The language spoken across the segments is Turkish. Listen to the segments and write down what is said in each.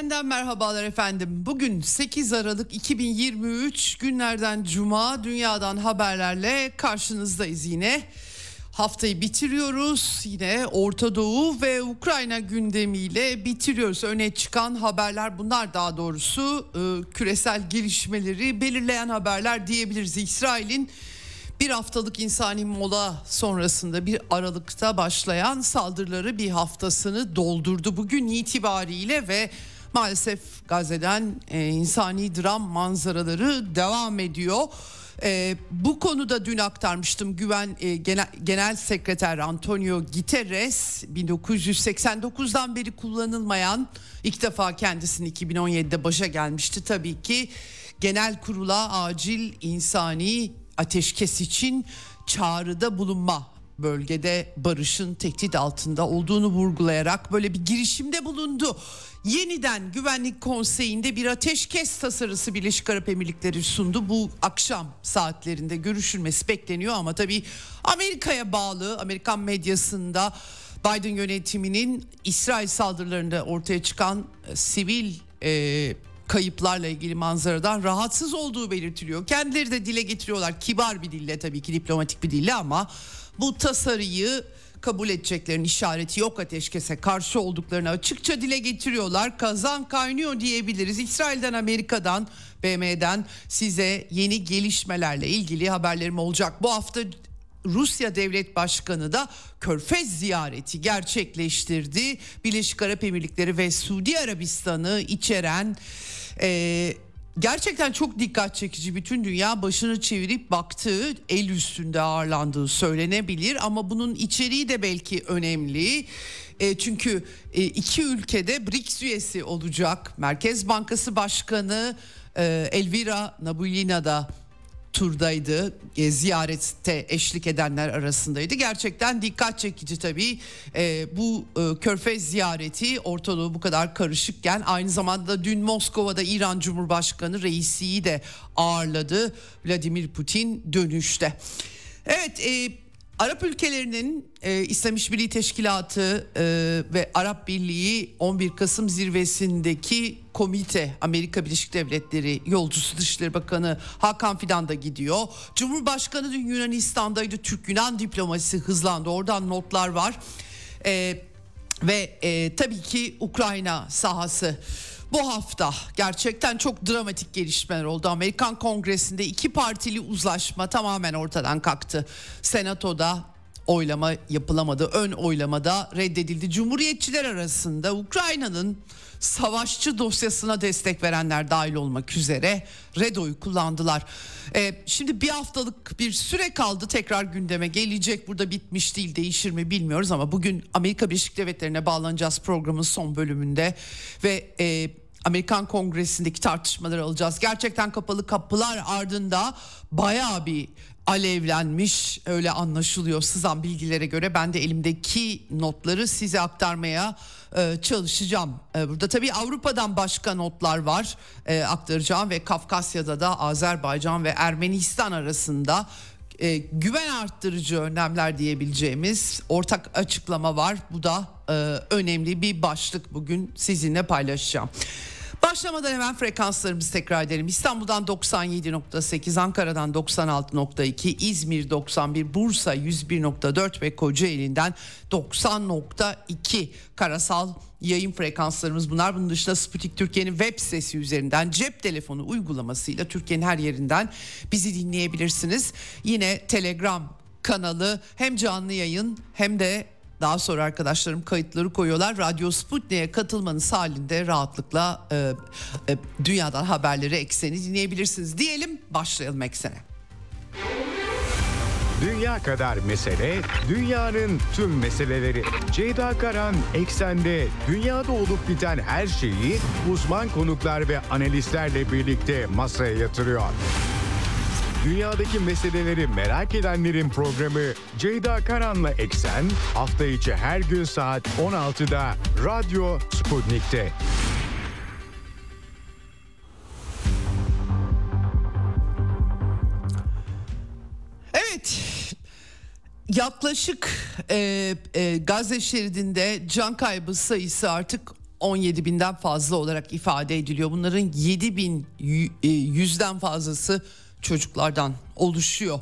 Eksenden merhabalar efendim. Bugün 8 Aralık 2023 günlerden cuma dünyadan haberlerle karşınızdayız yine. Haftayı bitiriyoruz. Yine Orta Doğu ve Ukrayna gündemiyle bitiriyoruz. Öne çıkan haberler bunlar daha doğrusu e, küresel gelişmeleri belirleyen haberler diyebiliriz. İsrail'in bir haftalık insani mola sonrasında bir Aralık'ta başlayan saldırıları bir haftasını doldurdu. Bugün itibariyle ve maalesef Gazze'den e, insani dram manzaraları devam ediyor. E, bu konuda dün aktarmıştım Güven e, Genel, Genel Sekreter Antonio Guterres 1989'dan beri kullanılmayan ilk defa kendisini 2017'de başa gelmişti tabii ki genel kurula acil insani ateşkes için çağrıda bulunma bölgede barışın tehdit altında olduğunu vurgulayarak böyle bir girişimde bulundu. Yeniden Güvenlik Konseyi'nde bir ateşkes tasarısı Birleşik Arap Emirlikleri sundu. Bu akşam saatlerinde görüşülmesi bekleniyor ama tabii Amerika'ya bağlı Amerikan medyasında Biden yönetiminin İsrail saldırılarında ortaya çıkan e, sivil e, kayıplarla ilgili manzaradan rahatsız olduğu belirtiliyor. Kendileri de dile getiriyorlar kibar bir dille tabii ki diplomatik bir dille ama bu tasarıyı kabul edeceklerin işareti yok ateşkese karşı olduklarını açıkça dile getiriyorlar. Kazan kaynıyor diyebiliriz. İsrail'den, Amerika'dan, BM'den size yeni gelişmelerle ilgili haberlerim olacak. Bu hafta Rusya Devlet Başkanı da Körfez ziyareti gerçekleştirdi. Birleşik Arap Emirlikleri ve Suudi Arabistan'ı içeren e, gerçekten çok dikkat çekici bütün dünya başını çevirip baktığı el üstünde ağırlandığı söylenebilir ama bunun içeriği de belki önemli. E, çünkü e, iki ülkede BRICS üyesi olacak. Merkez Bankası Başkanı e, Elvira Nabulina da turdaydı. E, ziyarette eşlik edenler arasındaydı. Gerçekten dikkat çekici tabii. E, bu e, Körfez ziyareti ortalığı bu kadar karışıkken aynı zamanda dün Moskova'da İran Cumhurbaşkanı Reisi'yi de ağırladı. Vladimir Putin dönüşte. Evet e, Arap ülkelerinin e, İslam İşbirliği Teşkilatı e, ve Arap Birliği 11 Kasım zirvesindeki komite Amerika Birleşik Devletleri yolcusu Dışişleri Bakanı Hakan Fidan da gidiyor. Cumhurbaşkanı dün Yunanistan'daydı. Türk-Yunan diplomasisi hızlandı. Oradan notlar var. E, ve e, tabii ki Ukrayna sahası. Bu hafta gerçekten çok dramatik gelişmeler oldu. Amerikan Kongresi'nde iki partili uzlaşma tamamen ortadan kalktı. Senatoda oylama yapılamadı. Ön oylamada reddedildi. Cumhuriyetçiler arasında Ukrayna'nın savaşçı dosyasına destek verenler dahil olmak üzere red oyu kullandılar. Ee, şimdi bir haftalık bir süre kaldı tekrar gündeme gelecek. Burada bitmiş değil değişir mi bilmiyoruz ama bugün Amerika Birleşik Devletleri'ne bağlanacağız programın son bölümünde ve e, Amerikan Kongresi'ndeki tartışmaları alacağız. Gerçekten kapalı kapılar ardında baya bir alevlenmiş öyle anlaşılıyor sızan bilgilere göre. Ben de elimdeki notları size aktarmaya e, çalışacağım. E, burada tabii Avrupa'dan başka notlar var e, aktaracağım ve Kafkasya'da da Azerbaycan ve Ermenistan arasında e, güven arttırıcı önlemler diyebileceğimiz ortak açıklama var. Bu da e, önemli bir başlık bugün sizinle paylaşacağım. Başlamadan hemen frekanslarımızı tekrar edelim. İstanbul'dan 97.8, Ankara'dan 96.2, İzmir 91, Bursa 101.4 ve Kocaeli'nden 90.2 karasal yayın frekanslarımız bunlar. Bunun dışında Sputnik Türkiye'nin web sitesi üzerinden cep telefonu uygulamasıyla Türkiye'nin her yerinden bizi dinleyebilirsiniz. Yine Telegram kanalı hem canlı yayın hem de daha sonra arkadaşlarım kayıtları koyuyorlar. Radyo Sputnik'e katılmanız halinde rahatlıkla e, e, dünyadan haberleri ekseni dinleyebilirsiniz. Diyelim başlayalım eksene. Dünya kadar mesele, dünyanın tüm meseleleri. Ceyda Karan Eksen'de dünyada olup biten her şeyi uzman konuklar ve analistlerle birlikte masaya yatırıyor. Dünyadaki meseleleri merak edenlerin programı Ceyda Karan'la Eksen hafta içi her gün saat 16'da Radyo Sputnik'te. Evet. Yaklaşık e, e, Gazze şeridinde can kaybı sayısı artık 17 binden fazla olarak ifade ediliyor. Bunların 7 bin e, yüzden fazlası çocuklardan oluşuyor.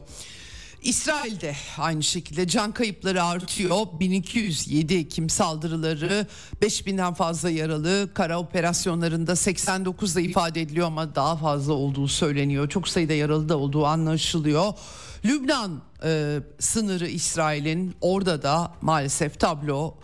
İsrail'de aynı şekilde can kayıpları artıyor. 1207 Ekim saldırıları 5000'den fazla yaralı kara operasyonlarında 89'da ifade ediliyor ama daha fazla olduğu söyleniyor. Çok sayıda yaralı da olduğu anlaşılıyor. Lübnan e, sınırı İsrail'in orada da maalesef tablo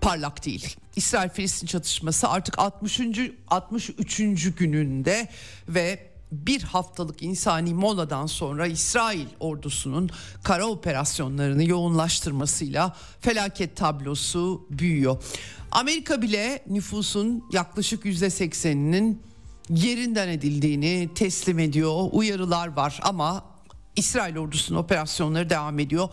parlak değil. İsrail-Filistin çatışması artık 60. 63. gününde ve bir haftalık insani moladan sonra İsrail ordusunun kara operasyonlarını yoğunlaştırmasıyla felaket tablosu büyüyor. Amerika bile nüfusun yaklaşık %80'inin yerinden edildiğini teslim ediyor. Uyarılar var ama İsrail ordusunun operasyonları devam ediyor.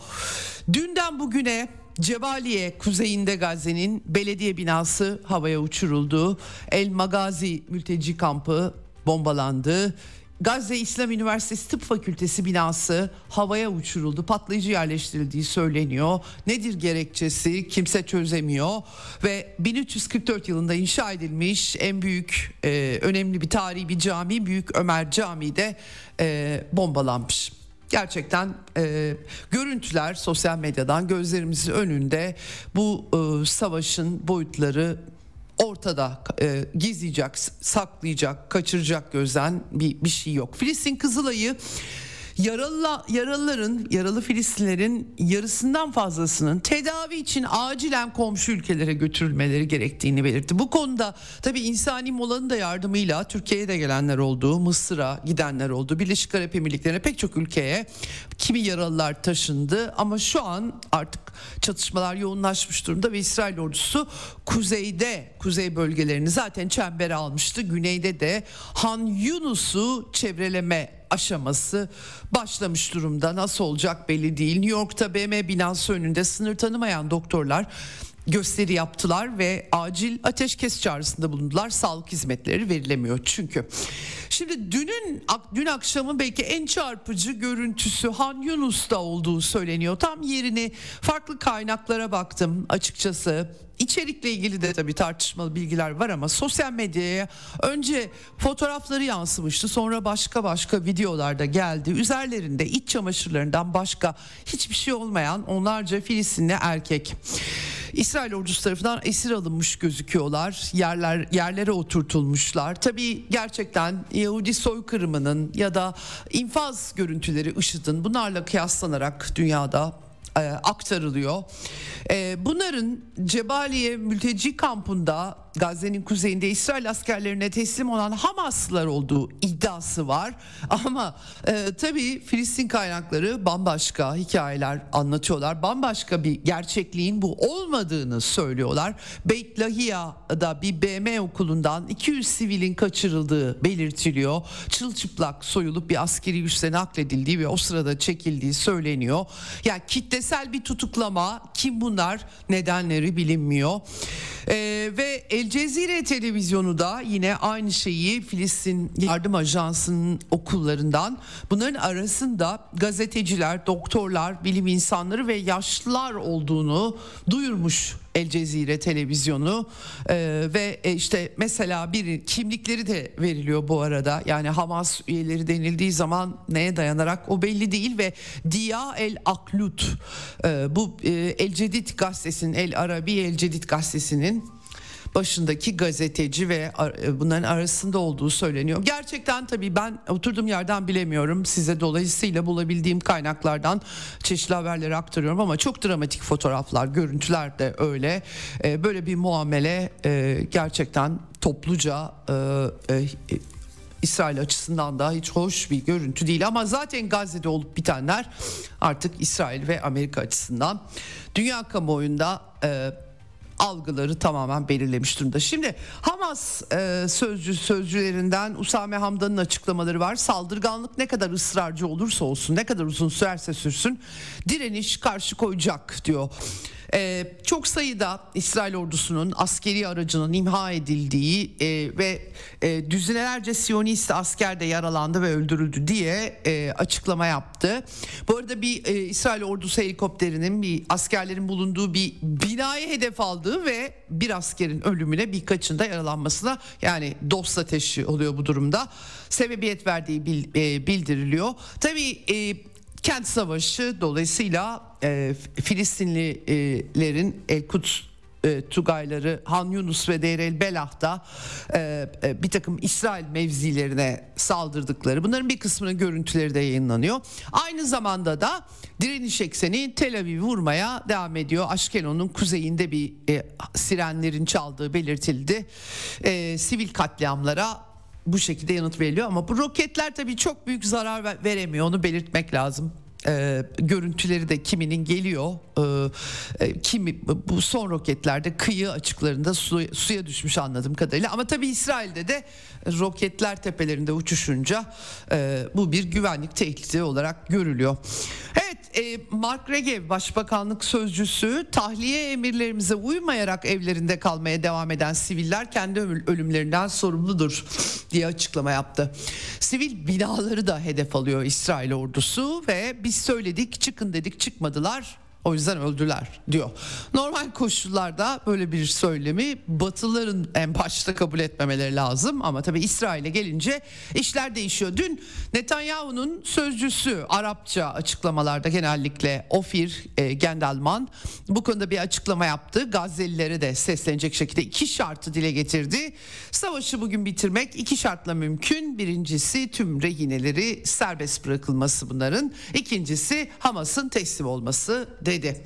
Dünden bugüne Cebaliye kuzeyinde Gazze'nin belediye binası havaya uçuruldu. El Magazi mülteci kampı bombalandı. Gazze İslam Üniversitesi Tıp Fakültesi binası havaya uçuruldu. Patlayıcı yerleştirildiği söyleniyor. Nedir gerekçesi kimse çözemiyor. Ve 1344 yılında inşa edilmiş en büyük e, önemli bir tarihi bir cami Büyük Ömer Camii de e, bombalanmış. Gerçekten e, görüntüler sosyal medyadan gözlerimizin önünde bu e, savaşın boyutları ortada e, gizleyecek, saklayacak, kaçıracak gözden bir, bir şey yok. Filistin Kızılay'ı Yaralı, yaralıların, yaralı Filistinlerin yarısından fazlasının tedavi için acilen komşu ülkelere götürülmeleri gerektiğini belirtti. Bu konuda tabii insani molanın da yardımıyla Türkiye'ye de gelenler oldu, Mısır'a gidenler oldu, Birleşik Arap Emirlikleri'ne pek çok ülkeye kimi yaralılar taşındı ama şu an artık çatışmalar yoğunlaşmış durumda ve İsrail ordusu kuzeyde, kuzey bölgelerini zaten çembere almıştı. Güneyde de Han Yunus'u çevreleme aşaması başlamış durumda. Nasıl olacak belli değil. New York'ta BM binası önünde sınır tanımayan doktorlar gösteri yaptılar ve acil ateşkes çağrısında bulundular. Sağlık hizmetleri verilemiyor çünkü. Şimdi dünün dün akşamın belki en çarpıcı görüntüsü Han Yunus'ta olduğu söyleniyor. Tam yerini farklı kaynaklara baktım açıkçası. İçerikle ilgili de tabii tartışmalı bilgiler var ama sosyal medyaya önce fotoğrafları yansımıştı sonra başka başka videolarda geldi. Üzerlerinde iç çamaşırlarından başka hiçbir şey olmayan onlarca Filistinli erkek. İsrail ordusu tarafından esir alınmış gözüküyorlar. Yerler yerlere oturtulmuşlar. Tabii gerçekten Yahudi soykırımının ya da infaz görüntüleri IŞİD'in bunlarla kıyaslanarak dünyada aktarılıyor. E, bunların Cebaliye mülteci kampında Gazze'nin kuzeyinde İsrail askerlerine teslim olan Hamaslılar olduğu iddiası var. Ama e, tabii Filistin kaynakları bambaşka hikayeler anlatıyorlar. Bambaşka bir gerçekliğin bu olmadığını söylüyorlar. Beit Lahiya'da bir BM okulundan 200 sivilin kaçırıldığı belirtiliyor. Çılçıplak soyulup bir askeri üste nakledildiği ve o sırada çekildiği söyleniyor. Yani kitlesel bir tutuklama kim bunlar nedenleri bilinmiyor. Ee, ve El Cezire televizyonu da yine aynı şeyi Filistin Yardım Ajansı'nın okullarından bunların arasında gazeteciler, doktorlar, bilim insanları ve yaşlılar olduğunu duyurmuş El Cezire televizyonu. Ee, ve e, işte mesela bir kimlikleri de veriliyor bu arada. Yani Hamas üyeleri denildiği zaman neye dayanarak o belli değil ve Dia El Aklut e, bu e, El Cedid gazetesinin El Arabi El Cedid gazetesinin başındaki gazeteci ve e, bunların arasında olduğu söyleniyor. Gerçekten tabii ben oturduğum yerden bilemiyorum. Size dolayısıyla bulabildiğim kaynaklardan çeşitli haberleri aktarıyorum ama çok dramatik fotoğraflar, görüntüler de öyle. E, böyle bir muamele e, gerçekten topluca İsrail açısından da hiç hoş bir görüntü değil ama zaten Gazze'de olup bitenler artık İsrail ve Amerika açısından dünya kamuoyunda algıları tamamen belirlemiş durumda. Şimdi Hamas e, sözcü sözcülerinden Usame Hamdan'ın açıklamaları var. Saldırganlık ne kadar ısrarcı olursa olsun, ne kadar uzun sürerse sürsün direniş karşı koyacak diyor. Ee, çok sayıda İsrail ordusunun askeri aracının imha edildiği e, ve e, düzinelerce Siyonist asker de yaralandı ve öldürüldü diye e, açıklama yaptı. Bu arada bir e, İsrail ordusu helikopterinin bir askerlerin bulunduğu bir binayı hedef aldığı ve bir askerin ölümüne birkaçında yaralanmasına yani dost ateşi oluyor bu durumda. Sebebiyet verdiği e, bildiriliyor. Tabii e, kent savaşı dolayısıyla e, Filistinlilerin El Kuds e, Tugayları Han Yunus ve Deir el Belah'ta e, e, bir takım İsrail mevzilerine saldırdıkları bunların bir kısmının görüntüleri de yayınlanıyor. Aynı zamanda da direniş ekseni Tel Aviv'i vurmaya devam ediyor. Aşkelon'un kuzeyinde bir e, sirenlerin çaldığı belirtildi. E, sivil katliamlara bu şekilde yanıt veriliyor ama bu roketler tabii çok büyük zarar veremiyor onu belirtmek lazım. Ee, görüntüleri de kiminin geliyor. Ee, e, kimi bu son roketlerde kıyı açıklarında su, suya düşmüş anladığım kadarıyla. Ama tabii İsrail'de de roketler tepelerinde uçuşunca e, bu bir güvenlik tehdidi olarak görülüyor. Evet e, Mark Regev Başbakanlık Sözcüsü tahliye emirlerimize uymayarak evlerinde kalmaya devam eden siviller kendi ölümlerinden sorumludur diye açıklama yaptı. Sivil binaları da hedef alıyor İsrail ordusu ve biz söyledik çıkın dedik çıkmadılar o yüzden öldüler diyor. Normal koşullarda böyle bir söylemi Batılıların en başta kabul etmemeleri lazım ama tabii İsrail'e gelince işler değişiyor. Dün Netanyahu'nun sözcüsü Arapça açıklamalarda genellikle Ofir e, Gendelman bu konuda bir açıklama yaptı. Gazelilere de seslenecek şekilde iki şartı dile getirdi. Savaşı bugün bitirmek iki şartla mümkün. Birincisi tüm rehineleri serbest bırakılması bunların. İkincisi Hamas'ın teslim olması dedi.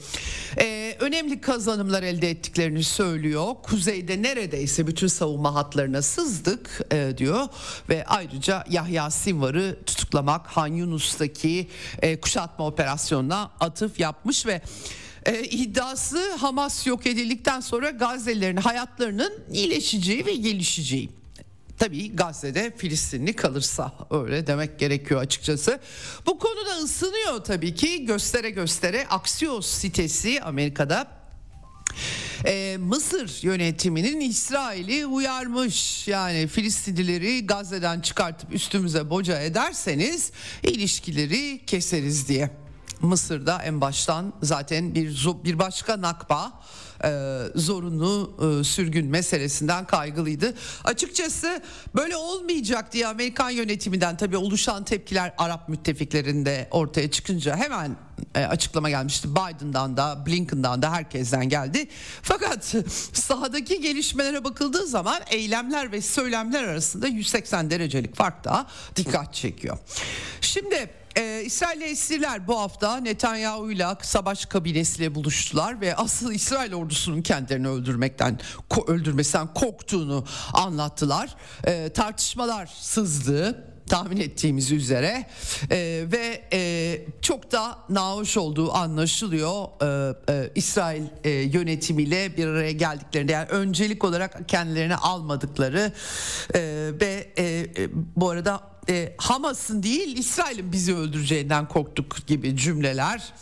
Ee, önemli kazanımlar elde ettiklerini söylüyor. Kuzeyde neredeyse bütün savunma hatlarına sızdık e, diyor ve ayrıca Yahya Sinvar'ı tutuklamak Han Yunus'taki e, kuşatma operasyonuna atıf yapmış ve e, iddiası Hamas yok edildikten sonra Gazze'lilerin hayatlarının iyileşeceği ve gelişeceği. Tabii Gazze'de Filistinli kalırsa öyle demek gerekiyor açıkçası. Bu konuda ısınıyor tabii ki göstere göstere Axios sitesi Amerika'da ee, Mısır yönetiminin İsrail'i uyarmış. Yani Filistinlileri Gazze'den çıkartıp üstümüze boca ederseniz ilişkileri keseriz diye. Mısır'da en baştan zaten bir bir başka nakba e, zorunlu e, sürgün meselesinden kaygılıydı. Açıkçası böyle olmayacak diye Amerikan yönetiminden tabii oluşan tepkiler Arap müttefiklerinde ortaya çıkınca hemen e, açıklama gelmişti. Biden'dan da Blinken'dan da herkesten geldi. Fakat sahadaki gelişmelere bakıldığı zaman eylemler ve söylemler arasında 180 derecelik fark da dikkat çekiyor. Şimdi ee, İsrail'li esirler bu hafta Netanyahu ile savaş kabinesiyle buluştular ve asıl İsrail ordusunun kendilerini öldürmekten öldürmesinden korktuğunu anlattılar. Ee, tartışmalar sızdı tahmin ettiğimiz üzere e, ve e, çok da nahoş olduğu anlaşılıyor e, e, İsrail e, yönetimiyle bir araya geldiklerinde yani öncelik olarak kendilerini almadıkları e, ve e, e, bu arada e, Hamas'ın değil İsrail'in bizi öldüreceğinden korktuk gibi cümleler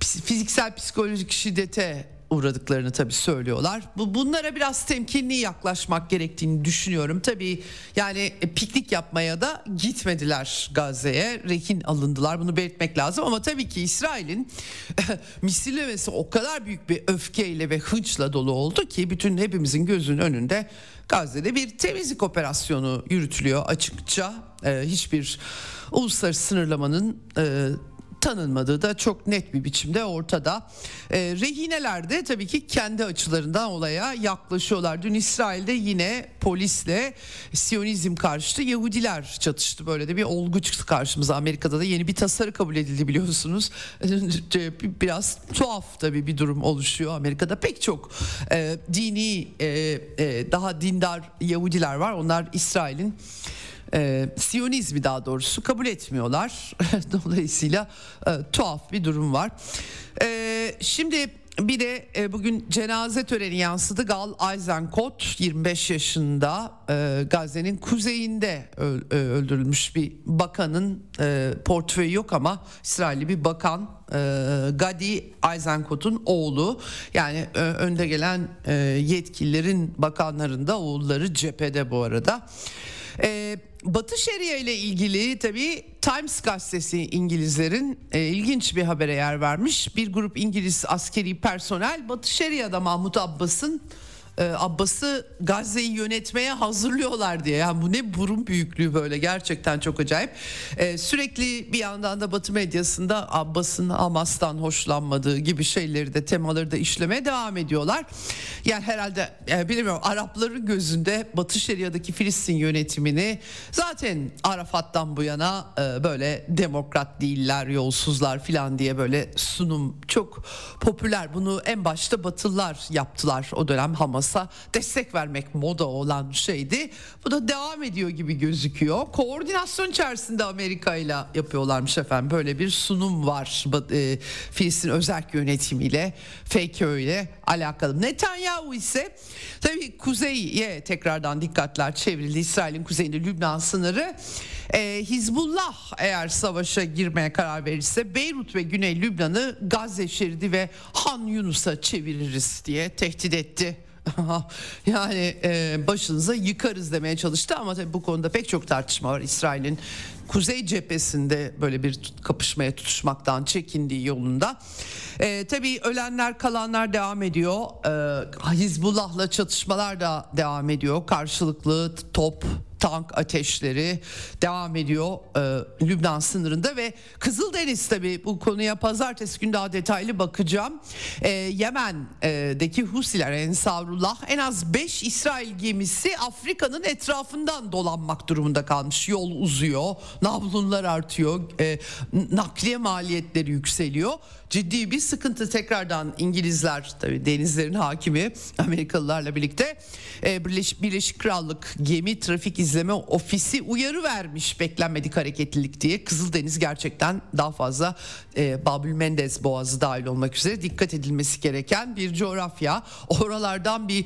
fiziksel psikolojik şiddete uğradıklarını tabii söylüyorlar. Bu bunlara biraz temkinli yaklaşmak gerektiğini düşünüyorum. Tabii yani e, piknik yapmaya da gitmediler Gazze'ye. Rehin alındılar. Bunu belirtmek lazım ama tabii ki İsrail'in misillemesi o kadar büyük bir öfkeyle ve hınçla dolu oldu ki bütün hepimizin gözünün önünde Gazze'de bir temizlik operasyonu yürütülüyor açıkça. Ee, hiçbir uluslararası sınırlamanın e, tanınmadığı da çok net bir biçimde ortada. E, rehineler de tabii ki kendi açılarından olaya yaklaşıyorlar. Dün İsrail'de yine polisle Siyonizm karşıtı Yahudiler çatıştı. Böyle de bir olgu çıktı karşımıza. Amerika'da da yeni bir tasarı kabul edildi biliyorsunuz. Biraz tuhaf tabii bir durum oluşuyor. Amerika'da pek çok e, dini e, e, daha dindar Yahudiler var. Onlar İsrail'in e, Siyonizmi daha doğrusu kabul etmiyorlar. Dolayısıyla e, tuhaf bir durum var. E, şimdi bir de e, bugün cenaze töreni yansıdı. Gal Eisenkot 25 yaşında e, Gazze'nin kuzeyinde öl, e, öldürülmüş bir bakanın e, portföyü yok ama İsrailli bir bakan e, Gadi Eisenkot'un oğlu. Yani e, önde gelen e, yetkililerin bakanlarında oğulları cephede bu arada. E, Batı Şeria ile ilgili tabii Times gazetesi İngilizlerin e, ilginç bir habere yer vermiş. Bir grup İngiliz askeri personel Batı Şeria'da Mahmut Abbas'ın e, Abbas'ı Gazze'yi yönetmeye hazırlıyorlar diye. Yani bu ne burun büyüklüğü böyle gerçekten çok acayip. E, sürekli bir yandan da Batı medyasında Abbas'ın Hamas'tan hoşlanmadığı gibi şeyleri de temaları da işlemeye devam ediyorlar. Yani herhalde yani bilmiyorum Arapların gözünde Batı Şeria'daki Filistin yönetimini zaten Arafat'tan bu yana e, böyle demokrat değiller, yolsuzlar filan diye böyle sunum çok popüler. Bunu en başta Batılılar yaptılar o dönem Hamas olmasa destek vermek moda olan şeydi. Bu da devam ediyor gibi gözüküyor. Koordinasyon içerisinde Amerika ile yapıyorlarmış efendim. Böyle bir sunum var e, Filistin özel yönetimiyle FKÖ ile alakalı. Netanyahu ise tabii kuzeye tekrardan dikkatler çevrildi. İsrail'in kuzeyinde Lübnan sınırı. E, Hizbullah eğer savaşa girmeye karar verirse Beyrut ve Güney Lübnan'ı Gazze şeridi ve Han Yunus'a çeviririz diye tehdit etti. Yani e, başınıza yıkarız demeye çalıştı ama tabii bu konuda pek çok tartışma var. İsrail'in kuzey cephesinde böyle bir kapışmaya tutuşmaktan çekindiği yolunda. E, tabii ölenler kalanlar devam ediyor. E, Hizbullah'la çatışmalar da devam ediyor. Karşılıklı top tank ateşleri devam ediyor e, Lübnan sınırında ve Kızıldeniz tabi bu konuya pazartesi günü daha detaylı bakacağım. E, Yemen'deki Husiler Ensarullah en az 5 İsrail gemisi Afrika'nın etrafından dolanmak durumunda kalmış. Yol uzuyor, nablunlar artıyor, e, nakliye maliyetleri yükseliyor ciddi bir sıkıntı tekrardan İngilizler tabi denizlerin hakimi Amerikalılarla birlikte e, Birleşik, Krallık Gemi Trafik İzleme Ofisi uyarı vermiş beklenmedik hareketlilik diye Kızıldeniz gerçekten daha fazla e, Babül Mendez Boğazı dahil olmak üzere dikkat edilmesi gereken bir coğrafya. Oralardan bir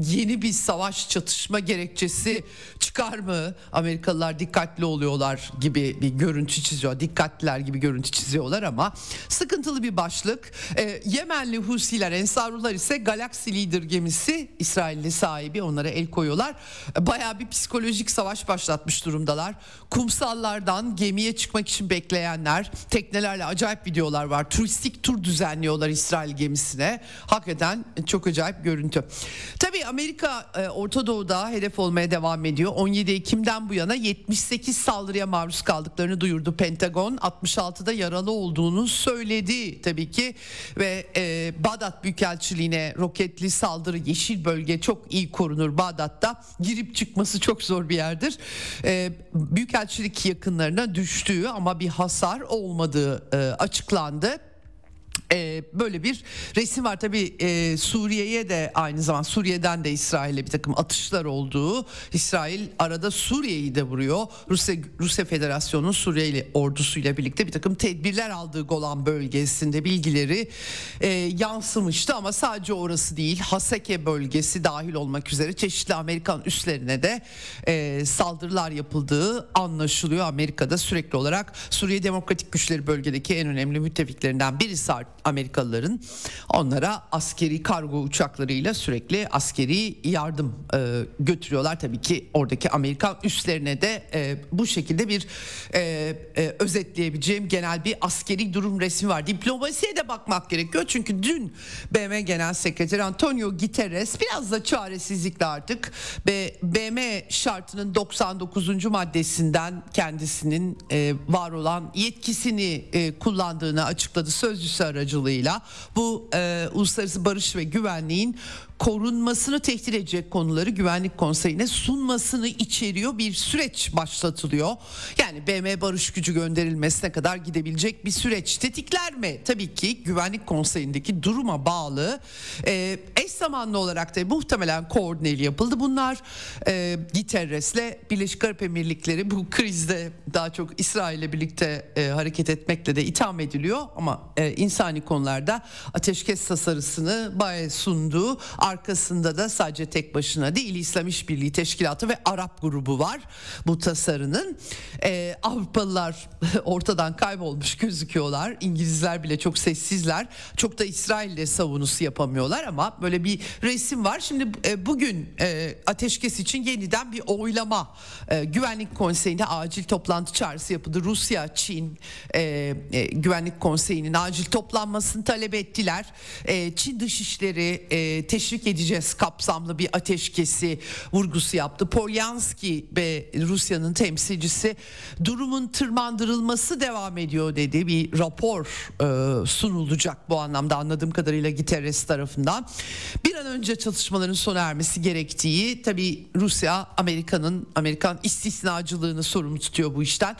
yeni bir savaş çatışma gerekçesi çıkar mı? Amerikalılar dikkatli oluyorlar gibi bir görüntü çiziyor. Dikkatliler gibi görüntü çiziyorlar ama sıkıntılı bir başlık. E, Yemenli Husiler, Ensarullah ise Galaxy Leader gemisi İsrailli sahibi onlara el koyuyorlar. Baya bir psikolojik savaş başlatmış durumdalar. Kumsallardan gemiye çıkmak için bekleyenler, teknelerle acayip videolar var. Turistik tur düzenliyorlar İsrail gemisine. Hakikaten çok acayip görüntü. Tabii Amerika e, Orta Doğu'da hedef olmaya devam ediyor. 17 Ekim'den bu yana 78 saldırıya maruz kaldıklarını duyurdu Pentagon. 66'da yaralı olduğunu söyledi tabii ki ve e, Bağdat Büyükelçiliğine roketli saldırı yeşil bölge çok iyi korunur Bağdat'ta. Girip çıkması çok zor bir yerdir. E, Büyükelçilik yakınlarına düştüğü ama bir hasar olmadığı e, açıklandı e, böyle bir resim var. Tabi e, Suriye'ye de aynı zaman Suriye'den de İsrail'e bir takım atışlar olduğu İsrail arada Suriye'yi de vuruyor. Rusya, Rusya Federasyonu Suriyeli ordusuyla birlikte bir takım tedbirler aldığı Golan bölgesinde bilgileri e, yansımıştı. Ama sadece orası değil Haseke bölgesi dahil olmak üzere çeşitli Amerikan üslerine de e, saldırılar yapıldığı anlaşılıyor. Amerika'da sürekli olarak Suriye Demokratik Güçleri bölgedeki en önemli müttefiklerinden birisi Amerikalıların onlara askeri kargo uçaklarıyla sürekli askeri yardım e, götürüyorlar. Tabii ki oradaki Amerikan üslerine de e, bu şekilde bir e, e, özetleyebileceğim genel bir askeri durum resmi var. Diplomasiye de bakmak gerekiyor çünkü dün BM Genel Sekreteri Antonio Guterres biraz da çaresizlikle artık BM şartının 99. maddesinden kendisinin e, var olan yetkisini e, kullandığını açıkladı sözcüsü aracılığıyla bu e, uluslararası barış ve güvenliğin korunmasını tehdit edecek konuları Güvenlik Konseyi'ne sunmasını içeriyor bir süreç başlatılıyor. Yani BM barış gücü gönderilmesine kadar gidebilecek bir süreç tetikler mi? Tabii ki Güvenlik Konseyi'ndeki duruma bağlı. Ee, eş zamanlı olarak da muhtemelen koordineli yapıldı. Bunlar e, Giteres'le Birleşik Arap Emirlikleri bu krizde daha çok İsrail ile birlikte e, hareket etmekle de itham ediliyor ama e, insani konularda ateşkes tasarısını Baye sunduğu arkasında da sadece tek başına değil İslam İşbirliği Teşkilatı ve Arap grubu var bu tasarının. E, Avrupalılar ortadan kaybolmuş gözüküyorlar. İngilizler bile çok sessizler. Çok da İsrail'de savunusu yapamıyorlar ama böyle bir resim var. Şimdi e, bugün e, ateşkes için yeniden bir oylama e, Güvenlik Konseyi'nde acil toplantı çağrısı yapıldı. Rusya, Çin e, e, Güvenlik Konseyi'nin acil toplanmasını talep ettiler. E, Çin Dışişleri e, teşvik edeceğiz kapsamlı bir ateşkesi vurgusu yaptı. Polyanski ve Rusya'nın temsilcisi durumun tırmandırılması devam ediyor dedi. Bir rapor e, sunulacak bu anlamda anladığım kadarıyla Guterres tarafından. Bir an önce çatışmaların sona ermesi gerektiği tabi Rusya Amerika'nın Amerikan istisnacılığını sorumlu tutuyor bu işten.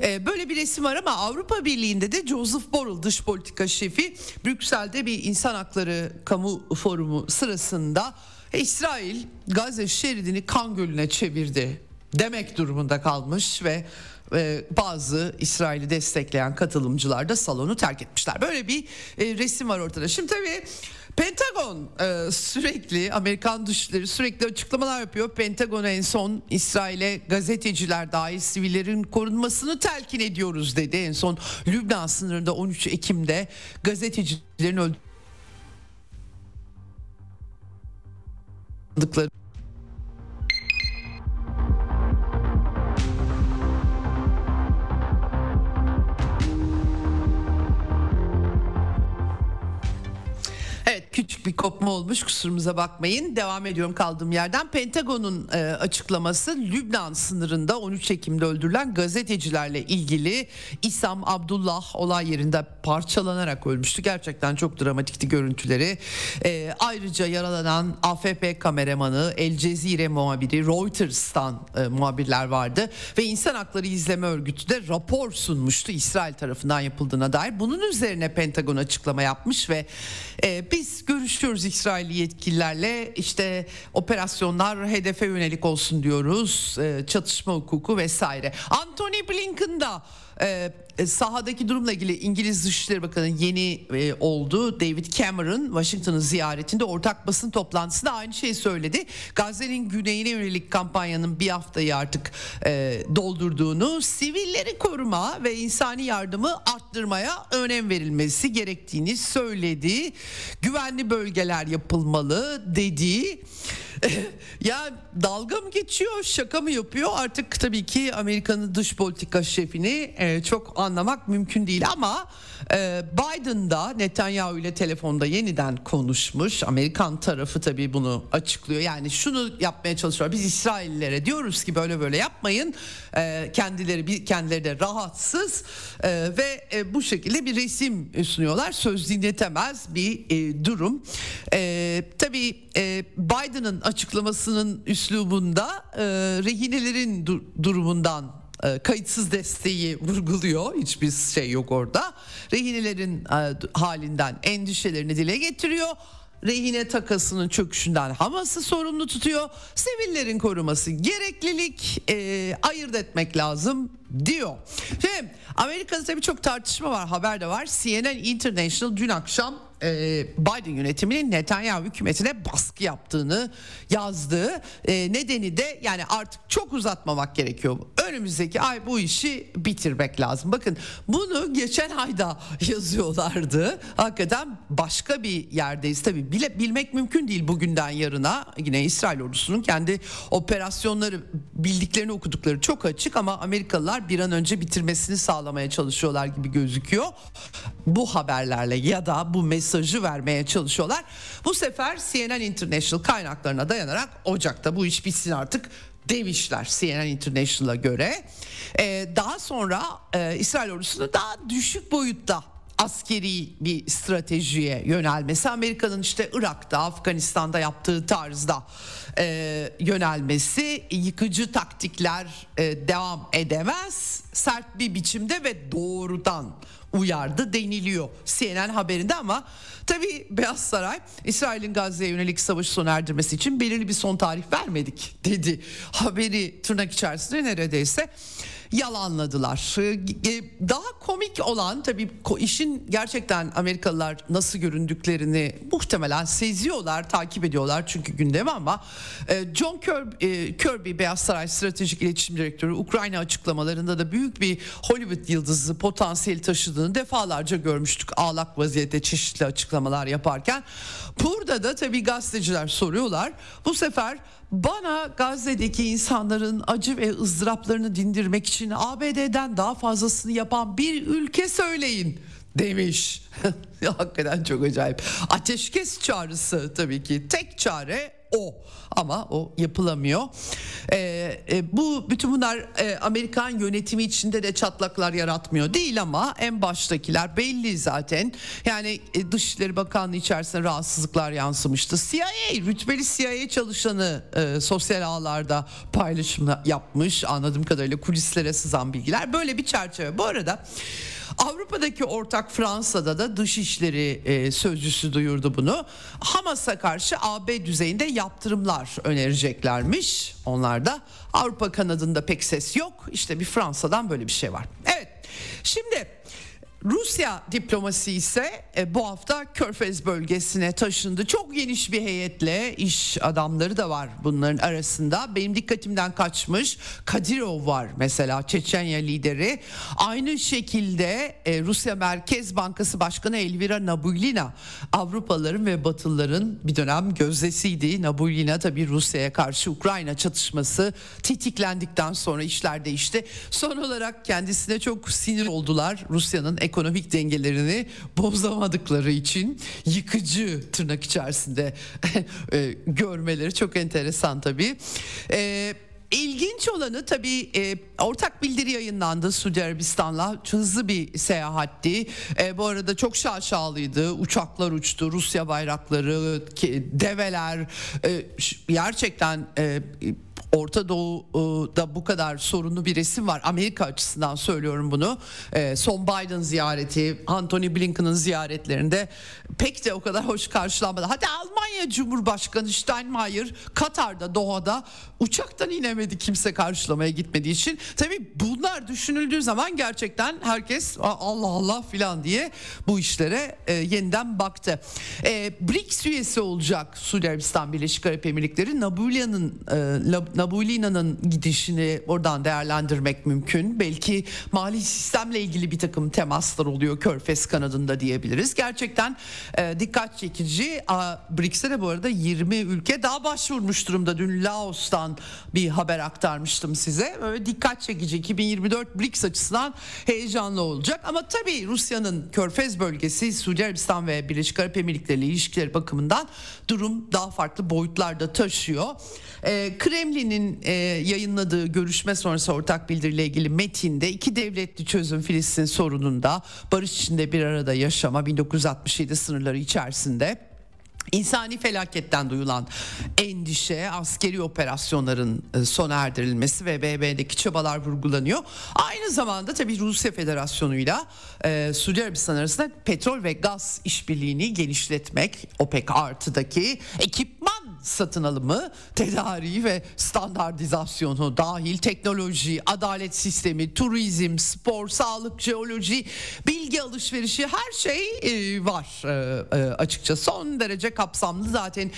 E, böyle bir resim var ama Avrupa Birliği'nde de Joseph Borrell dış politika şefi Brüksel'de bir insan hakları kamu forumu sırasında İsrail Gazze şeridini kan gölüne çevirdi demek durumunda kalmış ve e, bazı İsrail'i destekleyen katılımcılar da salonu terk etmişler. Böyle bir e, resim var ortada. Şimdi tabii Pentagon e, sürekli Amerikan dışişleri sürekli açıklamalar yapıyor. Pentagon en son İsrail'e gazeteciler dahil sivillerin korunmasını telkin ediyoruz dedi. En son Lübnan sınırında 13 Ekim'de gazetecilerin öldürdükleri Evet küçük bir kopma olmuş kusurumuza bakmayın. Devam ediyorum kaldığım yerden. Pentagon'un e, açıklaması Lübnan sınırında 13 Ekim'de öldürülen gazetecilerle ilgili İsam Abdullah olay yerinde parçalanarak ölmüştü. Gerçekten çok dramatikti görüntüleri. E, ayrıca yaralanan AFP kameramanı, El Cezire muhabiri, Reuters'tan e, muhabirler vardı ve İnsan Hakları İzleme Örgütü de rapor sunmuştu İsrail tarafından yapıldığına dair. Bunun üzerine Pentagon açıklama yapmış ve e, biz görüşüyoruz İsrailli yetkililerle işte operasyonlar hedefe yönelik olsun diyoruz e, çatışma hukuku vesaire. Anthony Blinken da e, sahadaki durumla ilgili İngiliz Dışişleri Bakanı yeni e, oldu. David Cameron Washington'ın ziyaretinde ortak basın toplantısında aynı şeyi söyledi. Gazze'nin güneyine yönelik kampanyanın bir haftayı artık e, doldurduğunu, sivilleri koruma ve insani yardımı arttırmaya önem verilmesi gerektiğini söyledi. Güvenli bölgeler yapılmalı dedi. ya dalga mı geçiyor şaka mı yapıyor? Artık tabii ki Amerika'nın dış politika şefini e, çok anlamak mümkün değil ama e, Biden da Netanyahu ile telefonda yeniden konuşmuş. Amerikan tarafı tabii bunu açıklıyor. Yani şunu yapmaya çalışıyor biz İsraillilere diyoruz ki böyle böyle yapmayın. E, kendileri kendileri de rahatsız. E, ve e, bu şekilde bir resim sunuyorlar. Söz dinletemez bir e, durum. E, tabii e, Biden'ın açıklamasının üslubunda e, rehinelerin dur- durumundan e, kayıtsız desteği vurguluyor. Hiçbir şey yok orada. Rehinelerin e, halinden endişelerini dile getiriyor. Rehine takasının çöküşünden Hamas'ı sorumlu tutuyor. Sivillerin koruması gereklilik e, ayırt etmek lazım diyor. Şimdi Amerika'da tabii çok tartışma var haber de var. CNN International dün akşam e, Biden yönetiminin Netanyahu hükümetine baskı yaptığını yazdı. E, nedeni de yani artık çok uzatmamak gerekiyor. Önümüzdeki ay bu işi bitirmek lazım. Bakın bunu geçen ayda yazıyorlardı. Hakikaten başka bir yerdeyiz. Tabii bile, bilmek mümkün değil bugünden yarına. Yine İsrail ordusunun kendi operasyonları bildiklerini okudukları çok açık ama Amerikalılar bir an önce bitirmesini sağlamaya çalışıyorlar gibi gözüküyor. Bu haberlerle ya da bu mesajı vermeye çalışıyorlar. Bu sefer CNN International kaynaklarına dayanarak Ocak'ta bu iş bitsin artık demişler CNN International'a göre. Ee, daha sonra e, İsrail ordusunu daha düşük boyutta askeri bir stratejiye yönelmesi Amerika'nın işte Irak'ta Afganistan'da yaptığı tarzda e, yönelmesi yıkıcı taktikler e, devam edemez sert bir biçimde ve doğrudan uyardı deniliyor CNN haberinde ama tabi Beyaz Saray İsrail'in Gazze'ye yönelik savaşı sona erdirmesi için belirli bir son tarih vermedik dedi. Haberi tırnak içerisinde neredeyse yalanladılar. Ee, daha komik olan tabii işin gerçekten Amerikalılar nasıl göründüklerini muhtemelen seziyorlar, takip ediyorlar çünkü gündem ama e, John Kirby, e, Kirby Beyaz Saray Stratejik İletişim Direktörü Ukrayna açıklamalarında da büyük bir Hollywood yıldızı potansiyeli taşıdığını defalarca görmüştük. Ağlak vaziyette çeşitli açıklamalar yaparken. Burada da tabii gazeteciler soruyorlar. Bu sefer bana Gazze'deki insanların acı ve ızdıraplarını dindirmek için ABD'den daha fazlasını yapan bir ülke söyleyin demiş. Hakikaten çok acayip. Ateşkes çağrısı tabii ki tek çare o ama o yapılamıyor. Ee, e, bu bütün bunlar e, Amerikan yönetimi içinde de çatlaklar yaratmıyor değil ama en baştakiler belli zaten. Yani e, Dışişleri Bakanlığı içerisinde rahatsızlıklar yansımıştı. CIA rütbeli CIA çalışanı e, sosyal ağlarda paylaşım yapmış anladığım kadarıyla kulislere sızan bilgiler böyle bir çerçeve. Bu arada Avrupa'daki ortak Fransa'da da dışişleri e, sözcüsü duyurdu bunu. Hamas'a karşı AB düzeyinde yaptırımlar önereceklermiş. Onlar da Avrupa kanadında pek ses yok. İşte bir Fransa'dan böyle bir şey var. Evet. Şimdi Rusya diplomasi ise e, bu hafta Körfez bölgesine taşındı. Çok geniş bir heyetle iş adamları da var bunların arasında. Benim dikkatimden kaçmış Kadirov var mesela Çeçenya lideri. Aynı şekilde e, Rusya Merkez Bankası Başkanı Elvira Nabulina Avrupalıların ve Batılıların bir dönem gözdesiydi. Nabulina tabii Rusya'ya karşı Ukrayna çatışması titiklendikten sonra işler değişti. Son olarak kendisine çok sinir oldular Rusya'nın ekonomik dengelerini bozamadıkları için yıkıcı tırnak içerisinde e, görmeleri çok enteresan tabii. Ee, İlginç olanı tabii e, ortak bildiri yayınlandı Suudi Arabistan'la hızlı bir seyahatti. E, bu arada çok şaşalıydı. Uçaklar uçtu, Rusya bayrakları, develer e, gerçekten e, Orta Doğu'da bu kadar sorunlu bir resim var. Amerika açısından söylüyorum bunu. Ee, son Biden ziyareti, Anthony Blinken'ın ziyaretlerinde pek de o kadar hoş karşılanmadı. Hadi Almanya Cumhurbaşkanı Steinmeier Katar'da Doha'da uçaktan inemedi kimse karşılamaya gitmediği için. Tabii bunlar düşünüldüğü zaman gerçekten herkes Allah Allah filan diye bu işlere e, yeniden baktı. E, BRICS üyesi olacak Suudi Arabistan Birleşik Arap Emirlikleri Nabulya'nın e, Nabulina'nın gidişini oradan değerlendirmek mümkün. Belki mali sistemle ilgili bir takım temaslar oluyor Körfez kanadında diyebiliriz. Gerçekten e, dikkat çekici. BRICS'e de bu arada 20 ülke daha başvurmuş durumda. Dün Laos'tan bir haber aktarmıştım size. Böyle dikkat çekici 2024 BRICS açısından heyecanlı olacak. Ama tabii Rusya'nın Körfez bölgesi Suudi Arabistan ve Birleşik Arap Emirlikleri ile ilişkileri bakımından durum daha farklı boyutlarda taşıyor. E, Kremlin'in e, yayınladığı görüşme sonrası ortak bildiriyle ilgili metinde iki devletli çözüm Filistin sorununda barış içinde bir arada yaşama 1967 sınırları içerisinde İnsani felaketten duyulan endişe, askeri operasyonların e, sona erdirilmesi ve BB'deki çabalar vurgulanıyor. Aynı zamanda tabii Rusya Federasyonu'yla e, Suudi Arabistan arasında petrol ve gaz işbirliğini genişletmek, OPEC artıdaki ekipman satın alımı, tedariği ve standartizasyonu dahil teknoloji, adalet sistemi, turizm, spor, sağlık, jeoloji, bilgi alışverişi her şey e, var e, açıkça. Son derece kapsamlı. Zaten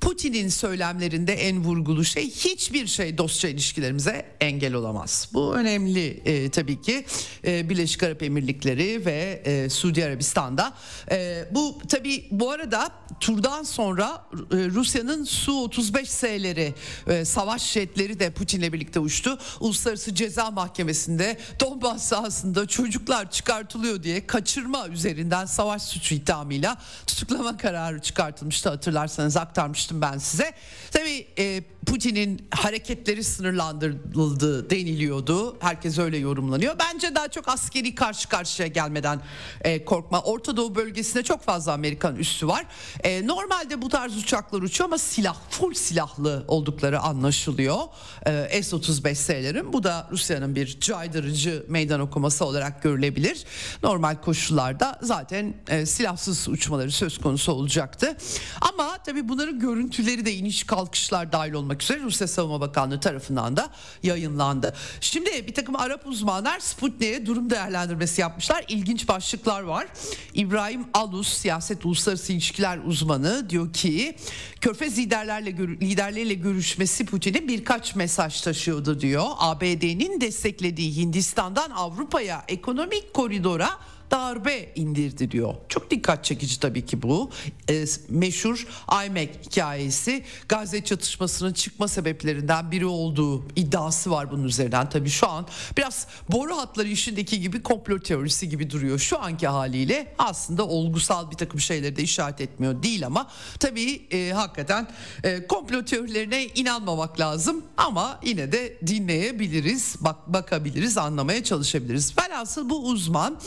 Putin'in söylemlerinde en vurgulu şey hiçbir şey dostça ilişkilerimize engel olamaz. Bu önemli e, tabii ki e, Birleşik Arap Emirlikleri ve e, Suudi Arabistan'da. E, bu tabii bu arada turdan sonra e, Rusya'nın Su-35S'leri e, savaş jetleri de Putin'le birlikte uçtu. Uluslararası Ceza Mahkemesi'nde Donbas sahasında çocuklar çıkartılıyor diye kaçırma üzerinden savaş suçu ithamıyla tutuklama kararı çıkartılmıştı hatırlarsanız aktarmıştım aktarmıştım ben size. Tabii e, Putin'in hareketleri sınırlandırıldı deniliyordu. Herkes öyle yorumlanıyor. Bence daha çok askeri karşı karşıya gelmeden e, korkma. Orta Doğu bölgesinde çok fazla Amerikan üssü var. E, normalde bu tarz uçaklar uçuyor ama silah, full silahlı oldukları anlaşılıyor. E, S-35S'lerin. Bu da Rusya'nın bir caydırıcı meydan okuması olarak görülebilir. Normal koşullarda zaten e, silahsız uçmaları söz konusu olacaktı. Ama tabii bunların görüntüleri de iniş kalkışlar dahil olmak üzere Rusya Savunma Bakanlığı tarafından da yayınlandı. Şimdi bir takım Arap uzmanlar Sputnik'e durum değerlendirmesi yapmışlar. İlginç başlıklar var. İbrahim Alus siyaset uluslararası ilişkiler uzmanı diyor ki Körfez liderlerle liderleriyle görüşmesi Putin'in birkaç mesaj taşıyordu diyor. ABD'nin desteklediği Hindistan'dan Avrupa'ya ekonomik koridora darbe indirdi diyor. Çok dikkat çekici tabii ki bu. E, meşhur IMEC hikayesi Gazze çatışmasının çıkma sebeplerinden biri olduğu iddiası var bunun üzerinden. Tabii şu an biraz boru hatları işindeki gibi komplo teorisi gibi duruyor. Şu anki haliyle aslında olgusal bir takım şeyleri de işaret etmiyor değil ama tabii e, hakikaten e, komplo teorilerine inanmamak lazım ama yine de dinleyebiliriz, bak bakabiliriz, anlamaya çalışabiliriz. Velhasıl bu uzman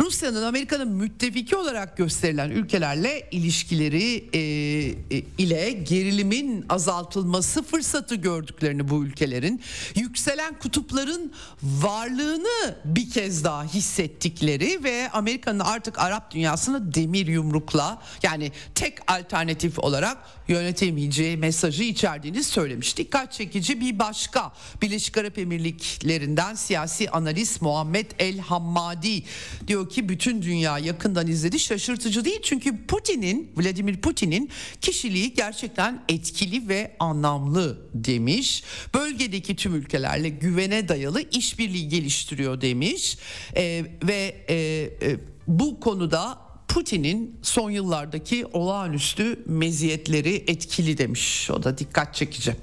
Rusya'nın Amerika'nın müttefiki olarak gösterilen ülkelerle ilişkileri e, e, ile gerilimin azaltılması fırsatı gördüklerini bu ülkelerin yükselen kutupların varlığını bir kez daha hissettikleri ve Amerika'nın artık Arap dünyasını demir yumrukla yani tek alternatif olarak yönetemeyeceği mesajı içerdiğini söylemiş. Dikkat çekici bir başka Birleşik Arap Emirlikleri'nden siyasi analist Muhammed El Hammadi diyor ki bütün dünya yakından izledi. Şaşırtıcı değil çünkü Putin'in Vladimir Putin'in kişiliği gerçekten etkili ve anlamlı demiş. Bölgedeki tüm ülkelerle güvene dayalı işbirliği geliştiriyor demiş. Ee, ve e, e, bu konuda Putin'in son yıllardaki olağanüstü meziyetleri etkili demiş. O da dikkat çekici.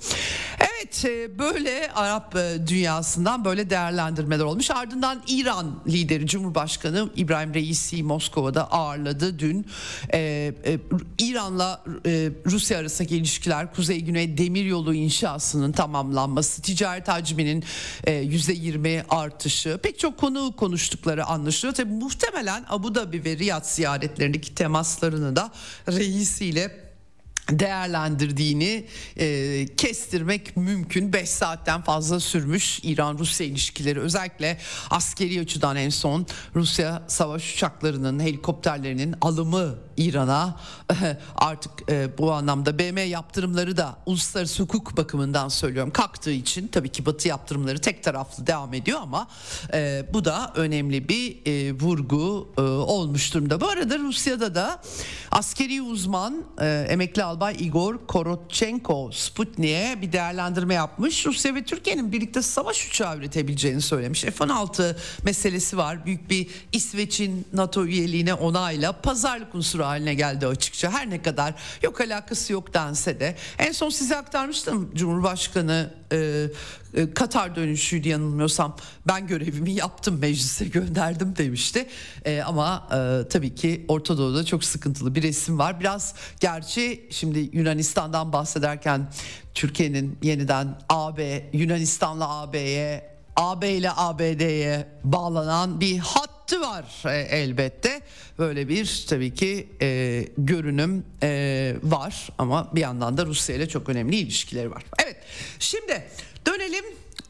Evet e, böyle Arap e, dünyasından böyle değerlendirmeler olmuş. Ardından İran lideri Cumhurbaşkanı İbrahim Reisi Moskova'da ağırladı dün. Ee, İran'la Rusya arasındaki ilişkiler Kuzey Güney Demiryolu inşasının tamamlanması, ticaret hacminin e, %20 artışı pek çok konu konuştukları anlaşılıyor. Tabii muhtemelen Abu Dhabi ve Riyad ziyaretlerindeki temaslarını da reisiyle değerlendirdiğini e, kestirmek mümkün. 5 saatten fazla sürmüş İran-Rusya ilişkileri özellikle askeri açıdan en son Rusya savaş uçaklarının helikopterlerinin alımı İran'a artık e, bu anlamda BM yaptırımları da uluslararası hukuk bakımından söylüyorum kalktığı için tabii ki Batı yaptırımları tek taraflı devam ediyor ama e, bu da önemli bir e, vurgu olmuş durumda. Bu arada Rusya'da da askeri uzman emekli albay Igor Korotchenko Sputnik'e bir değerlendirme yapmış. Rusya ve Türkiye'nin birlikte savaş uçağı üretebileceğini söylemiş. F-16 meselesi var. Büyük bir İsveç'in NATO üyeliğine onayla pazarlık unsuru haline geldi açıkça. Her ne kadar yok alakası yok dense de. En son size aktarmıştım Cumhurbaşkanı e, e, Katar dönüşüydü yanılmıyorsam ben görevimi yaptım meclise gönderdim demişti. E, ama e, tabii ki Orta Doğu'da çok sıkıntılı bir resim var. Biraz gerçi şimdi Yunanistan'dan bahsederken Türkiye'nin yeniden AB Yunanistan'la AB'ye AB ile ABD'ye bağlanan bir hattı var e, elbette. Böyle bir tabii ki e, görünüm e, var ama bir yandan da Rusya ile çok önemli ilişkileri var. Evet şimdi dönelim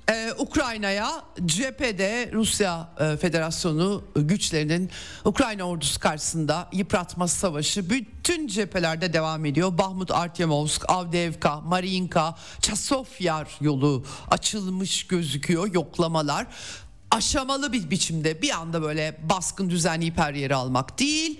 ee, Ukrayna'ya cephede Rusya e, Federasyonu güçlerinin Ukrayna ordusu karşısında yıpratma savaşı bütün cephelerde devam ediyor. Bahmut, Artyomovsk, Avdevka, Mariinka, Çasofyar yolu açılmış gözüküyor yoklamalar aşamalı bir biçimde bir anda böyle baskın düzenleyip her yeri almak değil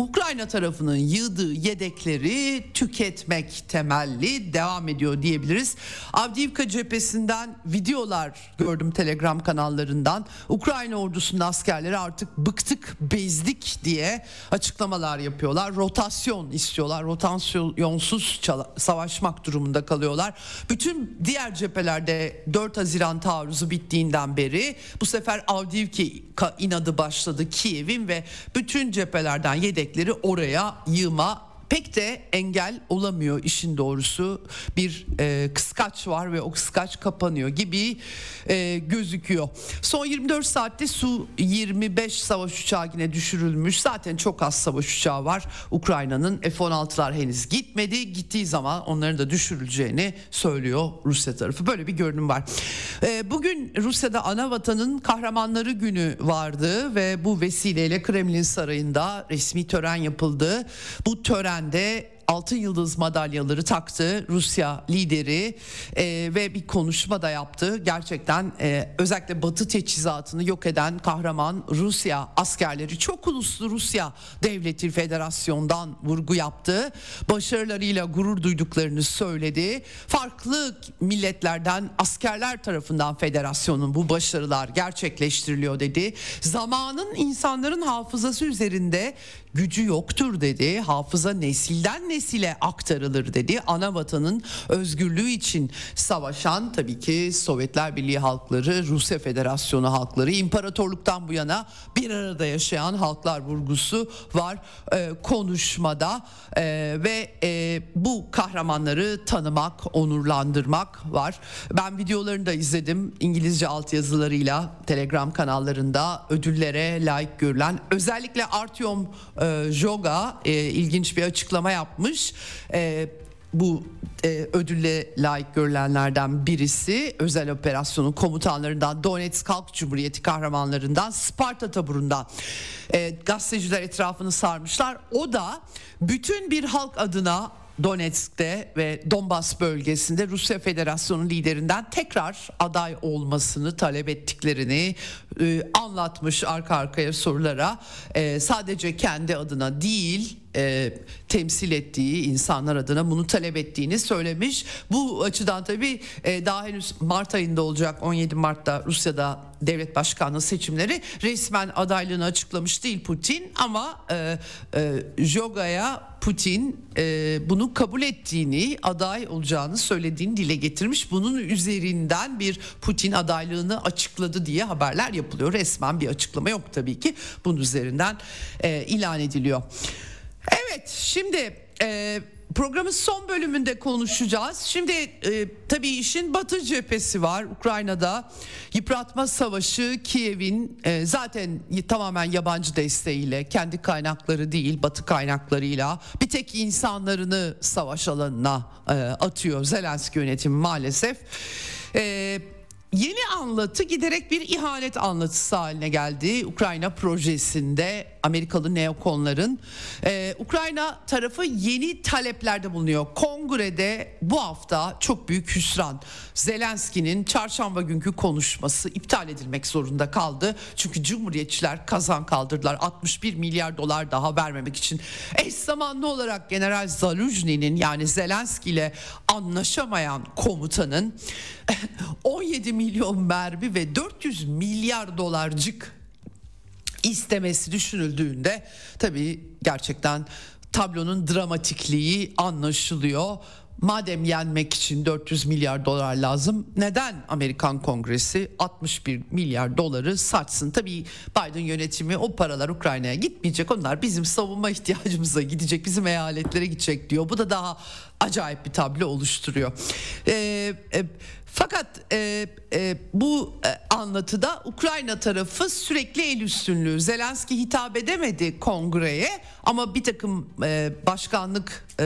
Ukrayna tarafının yığdığı yedekleri tüketmek temelli devam ediyor diyebiliriz. Avdiivka cephesinden videolar gördüm Telegram kanallarından. Ukrayna ordusunun askerleri artık bıktık, bezdik diye açıklamalar yapıyorlar. Rotasyon istiyorlar. Rotasyonsuz savaşmak durumunda kalıyorlar. Bütün diğer cephelerde 4 Haziran taarruzu bittiğinden beri bu sefer Avdiivka inadı başladı Kiev'in ve bütün cephelerden yedek yedekleri oraya yığma pek de engel olamıyor işin doğrusu. Bir e, kıskaç var ve o kıskaç kapanıyor gibi e, gözüküyor. Son 24 saatte Su 25 savaş uçağı yine düşürülmüş. Zaten çok az savaş uçağı var. Ukrayna'nın F-16'lar henüz gitmedi. Gittiği zaman onların da düşürüleceğini söylüyor Rusya tarafı. Böyle bir görünüm var. E, bugün Rusya'da ana vatanın kahramanları günü vardı ve bu vesileyle Kremlin Sarayı'nda resmi tören yapıldı. Bu törende altın yıldız madalyaları taktı Rusya lideri e, ve bir konuşma da yaptı. Gerçekten e, özellikle Batı teçhizatını yok eden kahraman Rusya askerleri çok uluslu Rusya Devleti Federasyon'dan vurgu yaptı. Başarılarıyla gurur duyduklarını söyledi. Farklı milletlerden askerler tarafından federasyonun bu başarılar gerçekleştiriliyor dedi. Zamanın insanların hafızası üzerinde gücü yoktur dedi. Hafıza nesilden nesile aktarılır dedi. Ana vatanın özgürlüğü için savaşan tabii ki Sovyetler Birliği halkları, Rusya Federasyonu halkları, imparatorluktan bu yana bir arada yaşayan halklar vurgusu var e, konuşmada e, ve e, bu kahramanları tanımak, onurlandırmak var. Ben videolarını da izledim İngilizce altyazılarıyla Telegram kanallarında ödüllere layık görülen özellikle Artyom e, Joga e, ilginç bir açıklama yapmış. E, bu e, ödülle layık görülenlerden birisi özel operasyonun komutanlarından Donetsk Halk Cumhuriyeti kahramanlarından Sparta taburundan e, gazeteciler etrafını sarmışlar. O da bütün bir halk adına Donetsk'te ve Donbas bölgesinde Rusya Federasyonu liderinden tekrar aday olmasını talep ettiklerini e, anlatmış arka arkaya sorulara. E, sadece kendi adına değil e, temsil ettiği insanlar adına bunu talep ettiğini söylemiş. Bu açıdan tabii e, daha henüz Mart ayında olacak 17 Mart'ta Rusya'da devlet başkanlığı seçimleri resmen adaylığını açıklamış değil Putin ama e, e, Joga'ya Putin e, bunu kabul ettiğini aday olacağını söylediğini dile getirmiş. Bunun üzerinden bir Putin adaylığını açıkladı diye haberler yapılıyor. Resmen bir açıklama yok tabii ki bunun üzerinden e, ilan ediliyor. Evet şimdi e, programın son bölümünde konuşacağız. Şimdi e, tabii işin batı cephesi var Ukrayna'da. Yıpratma savaşı Kiev'in e, zaten tamamen yabancı desteğiyle kendi kaynakları değil batı kaynaklarıyla bir tek insanlarını savaş alanına e, atıyor Zelenski yönetimi maalesef. Eee Yeni anlatı giderek bir ihanet anlatısı haline geldi. Ukrayna projesinde Amerikalı neokonların e, Ukrayna tarafı yeni taleplerde bulunuyor. Kongrede bu hafta çok büyük hüsran. Zelenski'nin çarşamba günkü konuşması iptal edilmek zorunda kaldı. Çünkü Cumhuriyetçiler kazan kaldırdılar. 61 milyar dolar daha vermemek için. Eş zamanlı olarak General Zaluzny'nin yani Zelenski ile anlaşamayan komutanın 17 milyon mermi ve 400 milyar dolarcık istemesi düşünüldüğünde tabii gerçekten tablonun dramatikliği anlaşılıyor. Madem yenmek için 400 milyar dolar lazım neden Amerikan Kongresi 61 milyar doları saçsın? Tabii Biden yönetimi o paralar Ukrayna'ya gitmeyecek onlar bizim savunma ihtiyacımıza gidecek bizim eyaletlere gidecek diyor. Bu da daha acayip bir tablo oluşturuyor. Ee, e, fakat e, e, bu e, anlatıda Ukrayna tarafı sürekli el üstünlüğü. Zelenski hitap edemedi kongreye ama bir takım e, başkanlık e,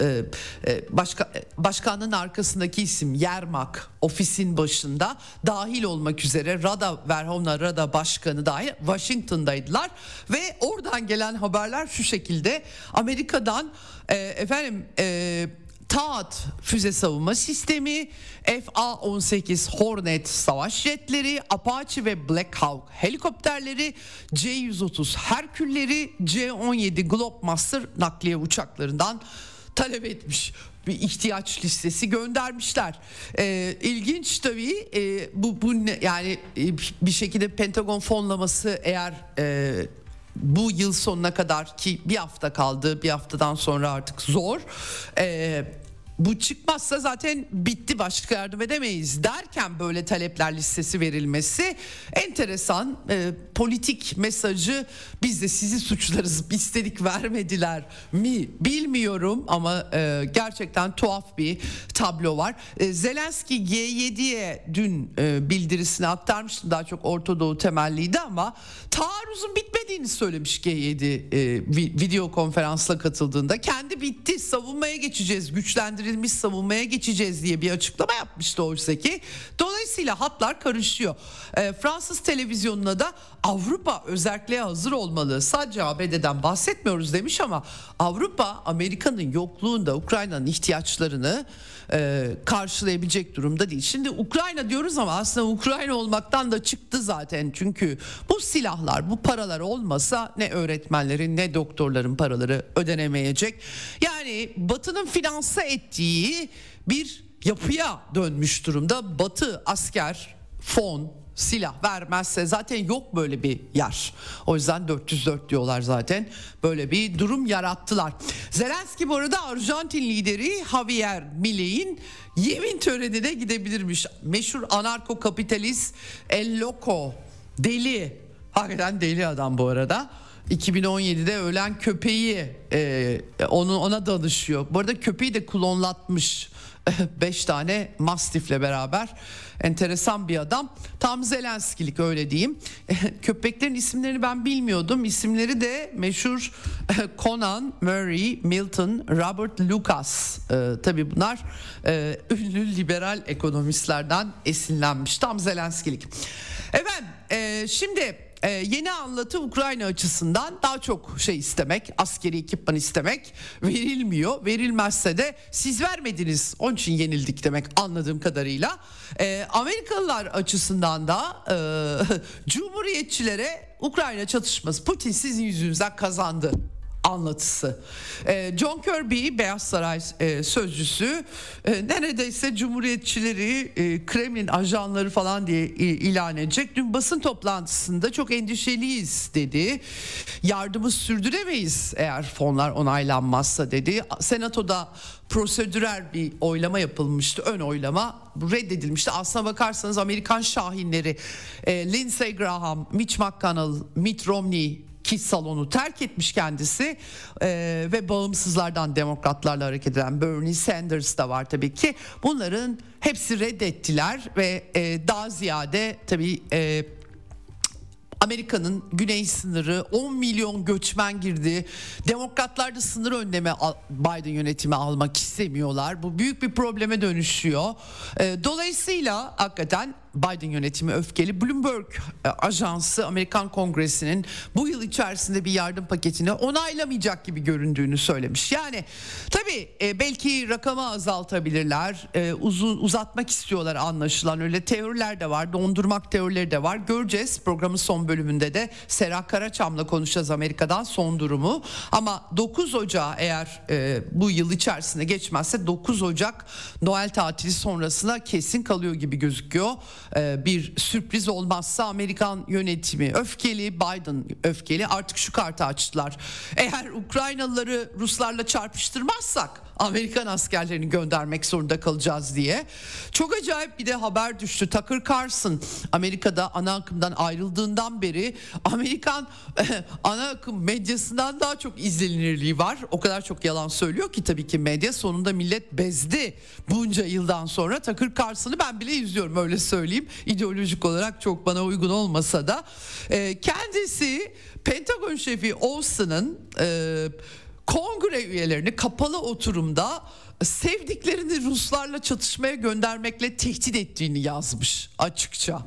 e, e başka, e, başkanın arkasındaki isim Yermak ofisin başında dahil olmak üzere Rada Verhovna Rada Başkanı dahil Washington'daydılar ve oradan gelen haberler şu şekilde Amerika'dan e, efendim e, TAAT füze savunma sistemi, FA-18 Hornet savaş jetleri, Apache ve Black Hawk helikopterleri, C-130 Herkülleri, C-17 Globemaster nakliye uçaklarından talep etmiş bir ihtiyaç listesi göndermişler. Ee, ilginç tabii e, bu bu ne, yani e, bir şekilde Pentagon fonlaması eğer e, bu yıl sonuna kadar ki bir hafta kaldı bir haftadan sonra artık zor. Ee, bu çıkmazsa zaten bitti başka yardım edemeyiz derken böyle talepler listesi verilmesi enteresan e, politik mesajı biz de sizi suçlarız istedik vermediler mi bilmiyorum ama e, gerçekten tuhaf bir tablo var. E, Zelenski G7'ye dün e, bildirisini aktarmıştım daha çok Orta Doğu temelliydi ama taarruzun bitmediğini söylemiş G7 e, video konferansla katıldığında kendi bitti savunmaya geçeceğiz güçlendirilmiş savunmaya geçeceğiz diye bir açıklama yapmıştı oysa ki dolayısıyla hatlar karışıyor. E, Fransız televizyonuna da Avrupa özelliğe hazır olmalı sadece ABD'den bahsetmiyoruz demiş ama Avrupa Amerika'nın yokluğunda Ukrayna'nın ihtiyaçlarını e, karşılayabilecek durumda değil. Şimdi Ukrayna diyoruz ama aslında Ukrayna olmaktan da çıktı zaten. Çünkü bu silahlar, bu paralar olmasa ne öğretmenlerin ne doktorların paraları ödenemeyecek. Yani Batı'nın finanse ettiği bir yapıya dönmüş durumda. Batı asker, fon, silah vermezse zaten yok böyle bir yer. O yüzden 404 diyorlar zaten. Böyle bir durum yarattılar. Zelenski bu arada Arjantin lideri Javier Milei'in yemin törenine gidebilirmiş. Meşhur anarko kapitalist El Loco deli. Hakikaten deli adam bu arada. 2017'de ölen köpeği e, onu ona danışıyor. Bu arada köpeği de klonlatmış. 5 tane mastifle beraber enteresan bir adam. Tam Zelenskilik öyle diyeyim. Köpeklerin isimlerini ben bilmiyordum. İsimleri de meşhur Conan, Murray, Milton, Robert Lucas. Ee, tabii bunlar e, ünlü liberal ekonomistlerden esinlenmiş. Tam Zelenskilik. Efendim e, şimdi ee, yeni anlatı Ukrayna açısından daha çok şey istemek, askeri ekipman istemek verilmiyor. Verilmezse de siz vermediniz, onun için yenildik demek anladığım kadarıyla. Ee, Amerikalılar açısından da e, Cumhuriyetçilere Ukrayna çatışması Putin sizin yüzünüzden kazandı anlatısı. Ee, John Kirby Beyaz Saray e, sözcüsü e, neredeyse cumhuriyetçileri e, Kremlin ajanları falan diye ilan edecek. Dün basın toplantısında çok endişeliyiz dedi. Yardımı sürdüremeyiz eğer fonlar onaylanmazsa dedi. Senatoda prosedürel bir oylama yapılmıştı. Ön oylama reddedilmişti. Aslına bakarsanız Amerikan şahinleri Lindsey Graham, Mitch McConnell, Mitt Romney ki salonu terk etmiş kendisi e, ve bağımsızlardan demokratlarla hareket eden Bernie Sanders da var tabii ki. Bunların hepsi reddettiler ve e, daha ziyade tabii e, Amerika'nın güney sınırı 10 milyon göçmen girdi. Demokratlar da sınır önleme Biden yönetimi almak istemiyorlar. Bu büyük bir probleme dönüşüyor. E, dolayısıyla hakikaten Biden yönetimi öfkeli. Bloomberg e, ajansı Amerikan Kongresi'nin bu yıl içerisinde bir yardım paketini onaylamayacak gibi göründüğünü söylemiş. Yani tabii e, belki rakamı azaltabilirler. E, uzun uzatmak istiyorlar anlaşılan. Öyle teoriler de var. Dondurmak teorileri de var. Göreceğiz. Programın son bölümünde de Serap Karaçam'la konuşacağız Amerika'dan son durumu. Ama 9 Ocağı eğer bu yıl içerisinde geçmezse 9 Ocak Noel tatili sonrasına kesin kalıyor gibi gözüküyor. E, bir sürpriz olmazsa Amerikan yönetimi öfkeli, Biden öfkeli artık şu kartı açtılar. Eğer Ukraynalıları Ruslarla çarpıştırmazsak Amerikan askerlerini göndermek zorunda kalacağız diye. Çok acayip bir de haber düştü. Tucker Carlson Amerika'da ana akımdan ayrıldığından beri Amerikan ana akım medyasından daha çok izlenirliği var. O kadar çok yalan söylüyor ki tabii ki medya sonunda millet bezdi. Bunca yıldan sonra Tucker Carlson'ı ben bile izliyorum öyle söyleyeyim. İdeolojik olarak çok bana uygun olmasa da. E, kendisi Pentagon şefi Austin'ın e, kongre üyelerini kapalı oturumda sevdiklerini Ruslarla çatışmaya göndermekle tehdit ettiğini yazmış açıkça.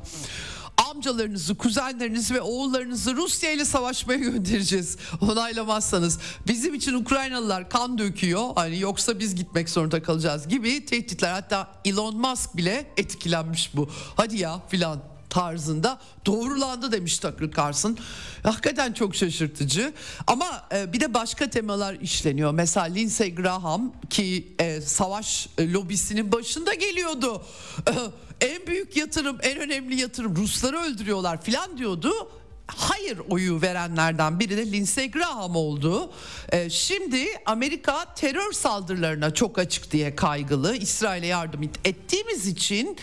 Amcalarınızı, kuzenlerinizi ve oğullarınızı Rusya ile savaşmaya göndereceğiz. Onaylamazsanız bizim için Ukraynalılar kan döküyor. Hani yoksa biz gitmek zorunda kalacağız gibi tehditler. Hatta Elon Musk bile etkilenmiş bu. Hadi ya filan tarzında doğrulandı demiş Tucker Carlson. Hakikaten çok şaşırtıcı. Ama e, bir de başka temalar işleniyor. Mesela Lindsey Graham ki e, savaş e, lobisinin başında geliyordu. En büyük yatırım, en önemli yatırım Rusları öldürüyorlar filan diyordu. hayır oyu verenlerden biri de Lindsey Graham oldu. Ee, şimdi Amerika terör saldırılarına çok açık diye kaygılı. İsrail'e yardım ettiğimiz için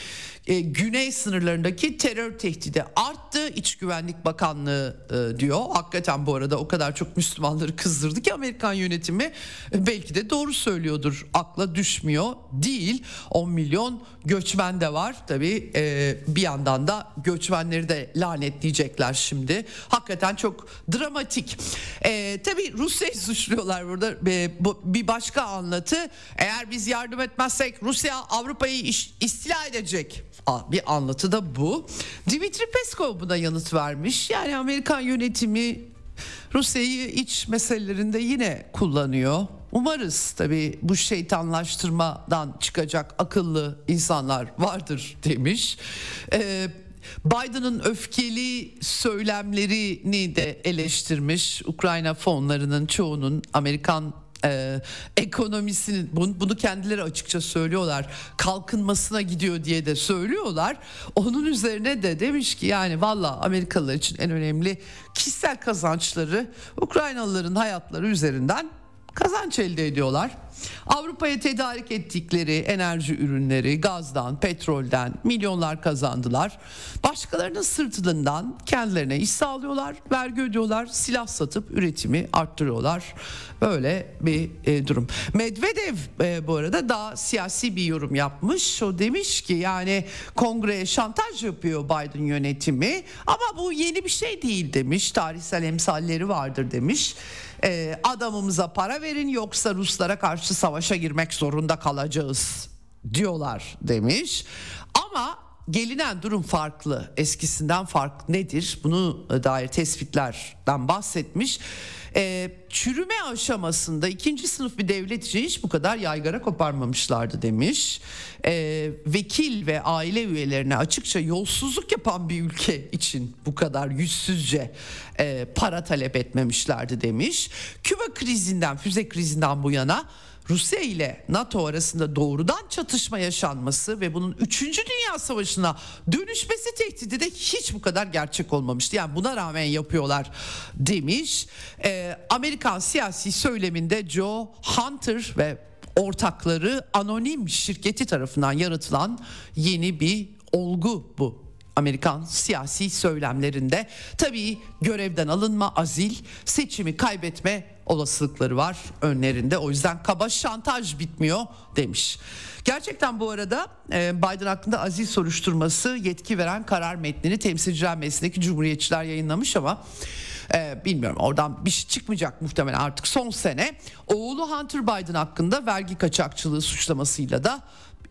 e, güney sınırlarındaki terör tehdidi arttı. İç Güvenlik Bakanlığı e, diyor. Hakikaten bu arada o kadar çok Müslümanları kızdırdı ki Amerikan yönetimi e, belki de doğru söylüyordur. Akla düşmüyor değil. 10 milyon göçmen de var. Tabii e, bir yandan da göçmenleri de lanetleyecekler şimdi. Hakikaten çok dramatik. E, tabii Rusya'yı suçluyorlar burada. E, bu, bir başka anlatı. Eğer biz yardım etmezsek Rusya Avrupa'yı istila edecek bir anlatı da bu. Dimitri Peskov buna yanıt vermiş. Yani Amerikan yönetimi Rusya'yı iç meselelerinde yine kullanıyor. Umarız tabii bu şeytanlaştırmadan çıkacak akıllı insanlar vardır demiş. Ee, Biden'ın öfkeli söylemlerini de eleştirmiş. Ukrayna fonlarının çoğunun Amerikan e, ekonomisinin bunu, bunu kendileri açıkça söylüyorlar kalkınmasına gidiyor diye de söylüyorlar onun üzerine de demiş ki yani valla Amerikalılar için en önemli kişisel kazançları Ukraynalıların hayatları üzerinden kazanç elde ediyorlar. Avrupa'ya tedarik ettikleri enerji ürünleri gazdan, petrolden milyonlar kazandılar. Başkalarının sırtından kendilerine iş sağlıyorlar, vergi ödüyorlar, silah satıp üretimi arttırıyorlar. Böyle bir e, durum. Medvedev e, bu arada daha siyasi bir yorum yapmış. O demiş ki yani kongreye şantaj yapıyor Biden yönetimi ama bu yeni bir şey değil demiş. Tarihsel emsalleri vardır demiş. E, adamımıza para verin yoksa Ruslara karşı savaşa girmek zorunda kalacağız diyorlar demiş. Ama gelinen durum farklı. Eskisinden fark nedir? Bunu dair tespitlerden bahsetmiş. E, çürüme aşamasında ikinci sınıf bir devlet için hiç bu kadar yaygara koparmamışlardı demiş. E, vekil ve aile üyelerine açıkça yolsuzluk yapan bir ülke için bu kadar yüzsüzce e, para talep etmemişlerdi demiş. Küba krizinden, füze krizinden bu yana Rusya ile NATO arasında doğrudan çatışma yaşanması ve bunun 3. Dünya Savaşı'na dönüşmesi tehdidi de hiç bu kadar gerçek olmamıştı. Yani buna rağmen yapıyorlar demiş. Ee, Amerikan siyasi söyleminde Joe Hunter ve ortakları anonim şirketi tarafından yaratılan yeni bir olgu bu Amerikan siyasi söylemlerinde. Tabii görevden alınma, azil, seçimi kaybetme olasılıkları var önlerinde. O yüzden kaba şantaj bitmiyor demiş. Gerçekten bu arada e, Biden hakkında azil soruşturması yetki veren karar metnini temsilciler meclisindeki cumhuriyetçiler yayınlamış ama ee, bilmiyorum oradan bir şey çıkmayacak muhtemelen artık son sene. Oğlu Hunter Biden hakkında vergi kaçakçılığı suçlamasıyla da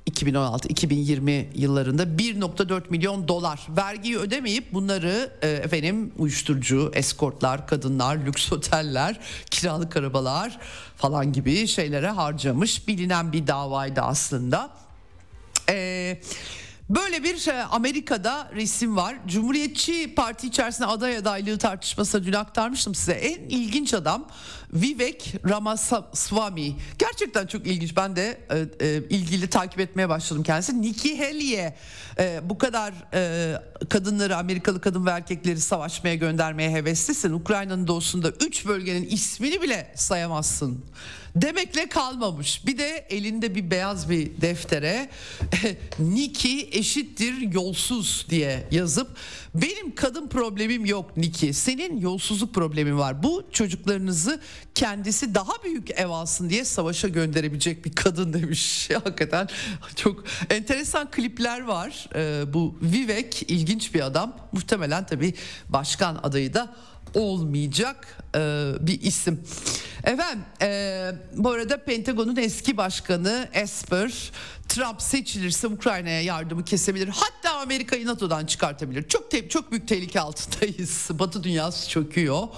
2016-2020 yıllarında 1.4 milyon dolar vergiyi ödemeyip bunları e, efendim uyuşturucu, eskortlar, kadınlar, lüks oteller, kiralık arabalar falan gibi şeylere harcamış bilinen bir davaydı aslında. Eee Böyle bir şey, Amerika'da resim var. Cumhuriyetçi Parti içerisinde aday adaylığı tartışmasına dün aktarmıştım size. En ilginç adam Vivek Ramaswamy. Gerçekten çok ilginç. Ben de e, e, ilgili takip etmeye başladım kendisi. Nikki Haley'e e, bu kadar e, kadınları, Amerikalı kadın ve erkekleri savaşmaya göndermeye heveslisin. Ukrayna'nın doğusunda 3 bölgenin ismini bile sayamazsın demekle kalmamış. Bir de elinde bir beyaz bir deftere Niki eşittir yolsuz diye yazıp benim kadın problemim yok Niki senin yolsuzluk problemin var. Bu çocuklarınızı kendisi daha büyük ev alsın diye savaşa gönderebilecek bir kadın demiş. Hakikaten çok enteresan klipler var. Ee, bu Vivek ilginç bir adam. Muhtemelen tabii başkan adayı da olmayacak e, bir isim. Efendim e, bu arada Pentagon'un eski başkanı Esper Trump seçilirse Ukrayna'ya yardımı kesebilir. Hatta Amerika'yı NATO'dan çıkartabilir. Çok te- çok büyük tehlike altındayız. Batı dünyası çöküyor.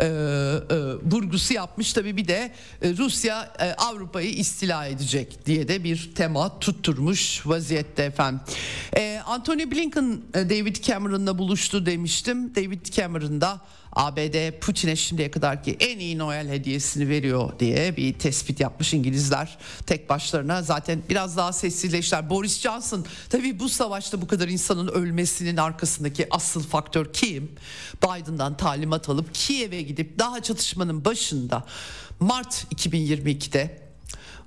Ee, e, vurgusu yapmış tabii bir de e, Rusya e, Avrupa'yı istila edecek diye de bir tema tutturmuş vaziyette efendim. E, Anthony Blinken e, David Cameron'la buluştu demiştim. David Cameron da ABD Putin'e şimdiye kadarki en iyi Noel hediyesini veriyor diye bir tespit yapmış İngilizler tek başlarına. Zaten biraz daha sessizleştiler. Boris Johnson tabii bu savaşta bu kadar insanın ölmesinin arkasındaki asıl faktör kim? Biden'dan talimat alıp Kiev'e gidip daha çatışmanın başında Mart 2022'de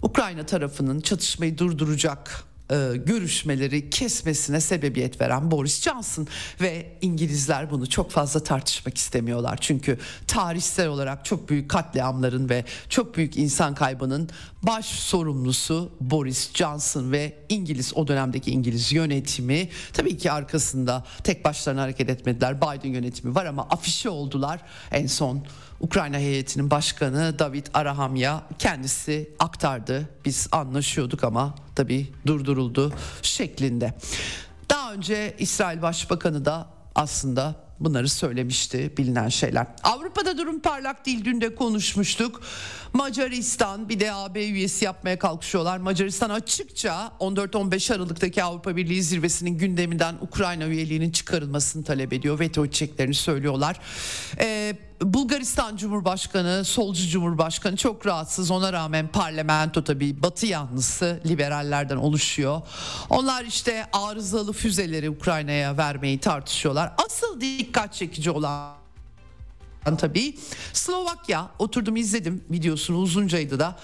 Ukrayna tarafının çatışmayı durduracak e, görüşmeleri kesmesine sebebiyet veren Boris Johnson ve İngilizler bunu çok fazla tartışmak istemiyorlar. Çünkü tarihsel olarak çok büyük katliamların ve çok büyük insan kaybının baş sorumlusu Boris Johnson ve İngiliz o dönemdeki İngiliz yönetimi tabii ki arkasında tek başlarına hareket etmediler. Biden yönetimi var ama afişe oldular en son Ukrayna heyetinin başkanı David Arahamya kendisi aktardı. Biz anlaşıyorduk ama tabii durduruldu şeklinde. Daha önce İsrail Başbakanı da aslında bunları söylemişti bilinen şeyler. Avrupa'da durum parlak değil dün de konuşmuştuk. Macaristan bir de AB üyesi yapmaya kalkışıyorlar. Macaristan açıkça 14-15 Aralık'taki Avrupa Birliği zirvesinin gündeminden Ukrayna üyeliğinin çıkarılmasını talep ediyor. Veto edeceklerini söylüyorlar. Ee, Bulgaristan Cumhurbaşkanı, solcu Cumhurbaşkanı çok rahatsız. Ona rağmen parlamento tabii batı yanlısı liberallerden oluşuyor. Onlar işte arızalı füzeleri Ukrayna'ya vermeyi tartışıyorlar. Asıl dikkat çekici olan tabii. Slovakya oturdum izledim videosunu uzuncaydı da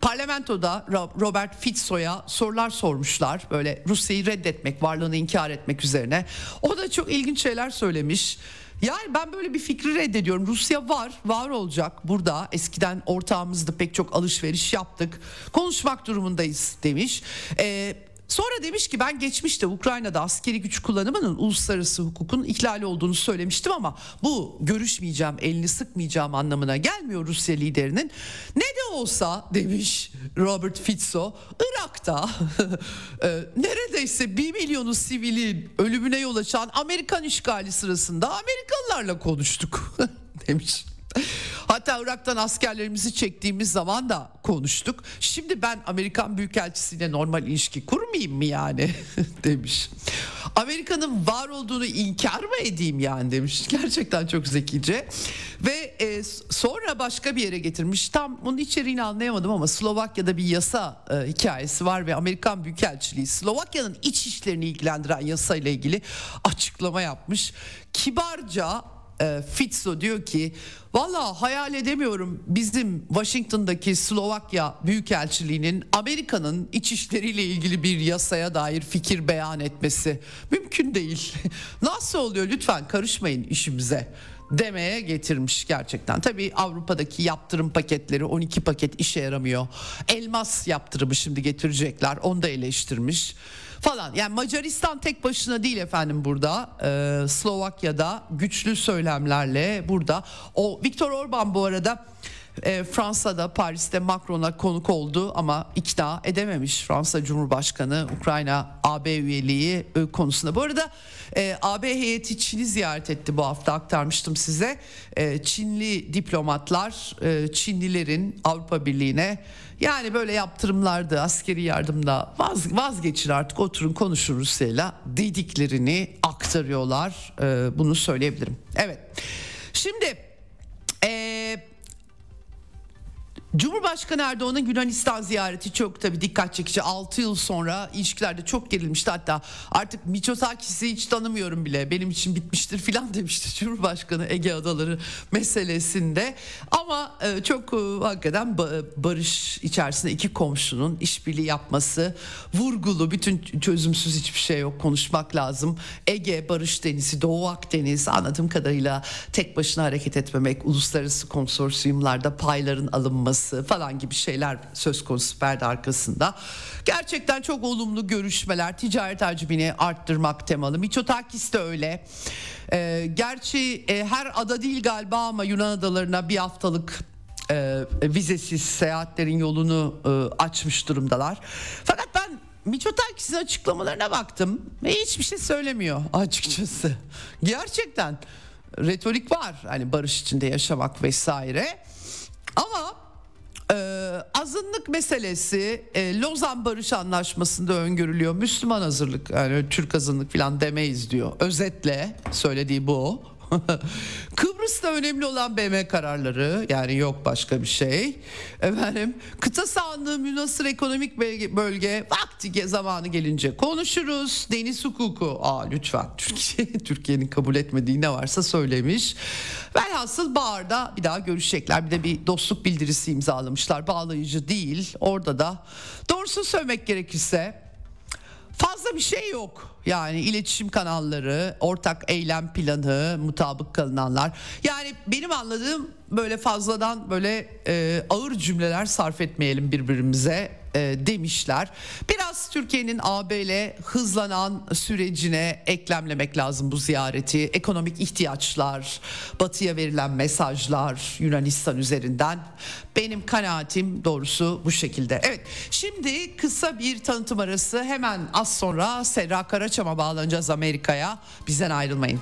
parlamentoda Robert Fico'ya sorular sormuşlar böyle Rusya'yı reddetmek varlığını inkar etmek üzerine o da çok ilginç şeyler söylemiş. Yani ben böyle bir fikri reddediyorum. Rusya var, var olacak burada. Eskiden ortağımızdı pek çok alışveriş yaptık. Konuşmak durumundayız demiş. Ee, Sonra demiş ki ben geçmişte Ukrayna'da askeri güç kullanımının uluslararası hukukun ihlali olduğunu söylemiştim ama bu görüşmeyeceğim, elini sıkmayacağım anlamına gelmiyor Rusya liderinin. Ne de olsa demiş Robert Fico Irak'ta e, neredeyse bir milyonu sivilin ölümüne yol açan Amerikan işgali sırasında Amerikalılarla konuştuk demiş. Hatta Irak'tan askerlerimizi çektiğimiz zaman da konuştuk. Şimdi ben Amerikan Büyükelçisiyle normal ilişki kurmayayım mı yani demiş. Amerika'nın var olduğunu inkar mı edeyim yani demiş. Gerçekten çok zekice. Ve e, sonra başka bir yere getirmiş. Tam bunun içeriğini anlayamadım ama Slovakya'da bir yasa e, hikayesi var ve Amerikan Büyükelçiliği Slovakya'nın iç işlerini ilgilendiren yasa ile ilgili açıklama yapmış. Kibarca e, Fitzo diyor ki valla hayal edemiyorum bizim Washington'daki Slovakya Büyükelçiliğinin Amerika'nın iç işleriyle ilgili bir yasaya dair fikir beyan etmesi mümkün değil. Nasıl oluyor lütfen karışmayın işimize demeye getirmiş gerçekten. Tabii Avrupa'daki yaptırım paketleri 12 paket işe yaramıyor. Elmas yaptırımı şimdi getirecekler onu da eleştirmiş falan. Yani Macaristan tek başına değil efendim burada. Ee, Slovakya'da güçlü söylemlerle burada. O Viktor Orban bu arada e, Fransa'da Paris'te Macron'a konuk oldu ama ikna edememiş Fransa Cumhurbaşkanı Ukrayna AB üyeliği e, konusunda. Bu arada e, AB heyeti Çin'i ziyaret etti bu hafta aktarmıştım size. E, Çinli diplomatlar e, Çinlilerin Avrupa Birliği'ne yani böyle yaptırımlarda askeri yardımda vaz, vazgeçin artık oturun konuşun Rusya'yla dediklerini aktarıyorlar. E, bunu söyleyebilirim. Evet şimdi... E, Cumhurbaşkanı Erdoğan'ın Yunanistan ziyareti çok tabii dikkat çekici. 6 yıl sonra ilişkilerde çok gerilmişti. Hatta artık Mitsotakis'i hiç tanımıyorum bile. Benim için bitmiştir filan demişti Cumhurbaşkanı Ege Adaları meselesinde. Ama e, çok e, hakikaten barış içerisinde iki komşunun işbirliği yapması vurgulu. Bütün çözümsüz hiçbir şey yok. Konuşmak lazım. Ege Barış Denizi, Doğu Akdeniz anladığım kadarıyla tek başına hareket etmemek, uluslararası konsorsiyumlarda payların alınması olması falan gibi şeyler söz konusu perde arkasında. Gerçekten çok olumlu görüşmeler ticaret hacmini arttırmak temalı. Mitsotakis de öyle. Ee, gerçi e, her ada değil galiba ama Yunan adalarına bir haftalık e, vizesiz seyahatlerin yolunu e, açmış durumdalar. Fakat ben Mitsotakis'in açıklamalarına baktım ve hiçbir şey söylemiyor açıkçası. Gerçekten retorik var hani barış içinde yaşamak vesaire. Ama ee, azınlık meselesi e, Lozan Barış Anlaşması'nda öngörülüyor. Müslüman hazırlık yani Türk azınlık falan demeyiz diyor. Özetle söylediği bu. Kıbrıs Kıbrıs'ta önemli olan BM kararları yani yok başka bir şey. Efendim kıta sahanlığı münasır ekonomik bölge, vakti zamanı gelince konuşuruz. Deniz hukuku aa lütfen Türkiye Türkiye'nin kabul etmediği ne varsa söylemiş. Velhasıl Bağır'da bir daha görüşecekler. Bir de bir dostluk bildirisi imzalamışlar. Bağlayıcı değil. Orada da doğrusu söylemek gerekirse fazla bir şey yok. Yani iletişim kanalları, ortak eylem planı, mutabık kalınanlar. Yani benim anladığım böyle fazladan böyle e, ağır cümleler sarf etmeyelim birbirimize e, demişler. Biraz Türkiye'nin AB ile hızlanan sürecine eklemlemek lazım bu ziyareti. Ekonomik ihtiyaçlar, batıya verilen mesajlar Yunanistan üzerinden. Benim kanaatim doğrusu bu şekilde. Evet şimdi kısa bir tanıtım arası hemen az sonra Serra Karaçam'a bağlanacağız Amerika'ya. Bizden ayrılmayın.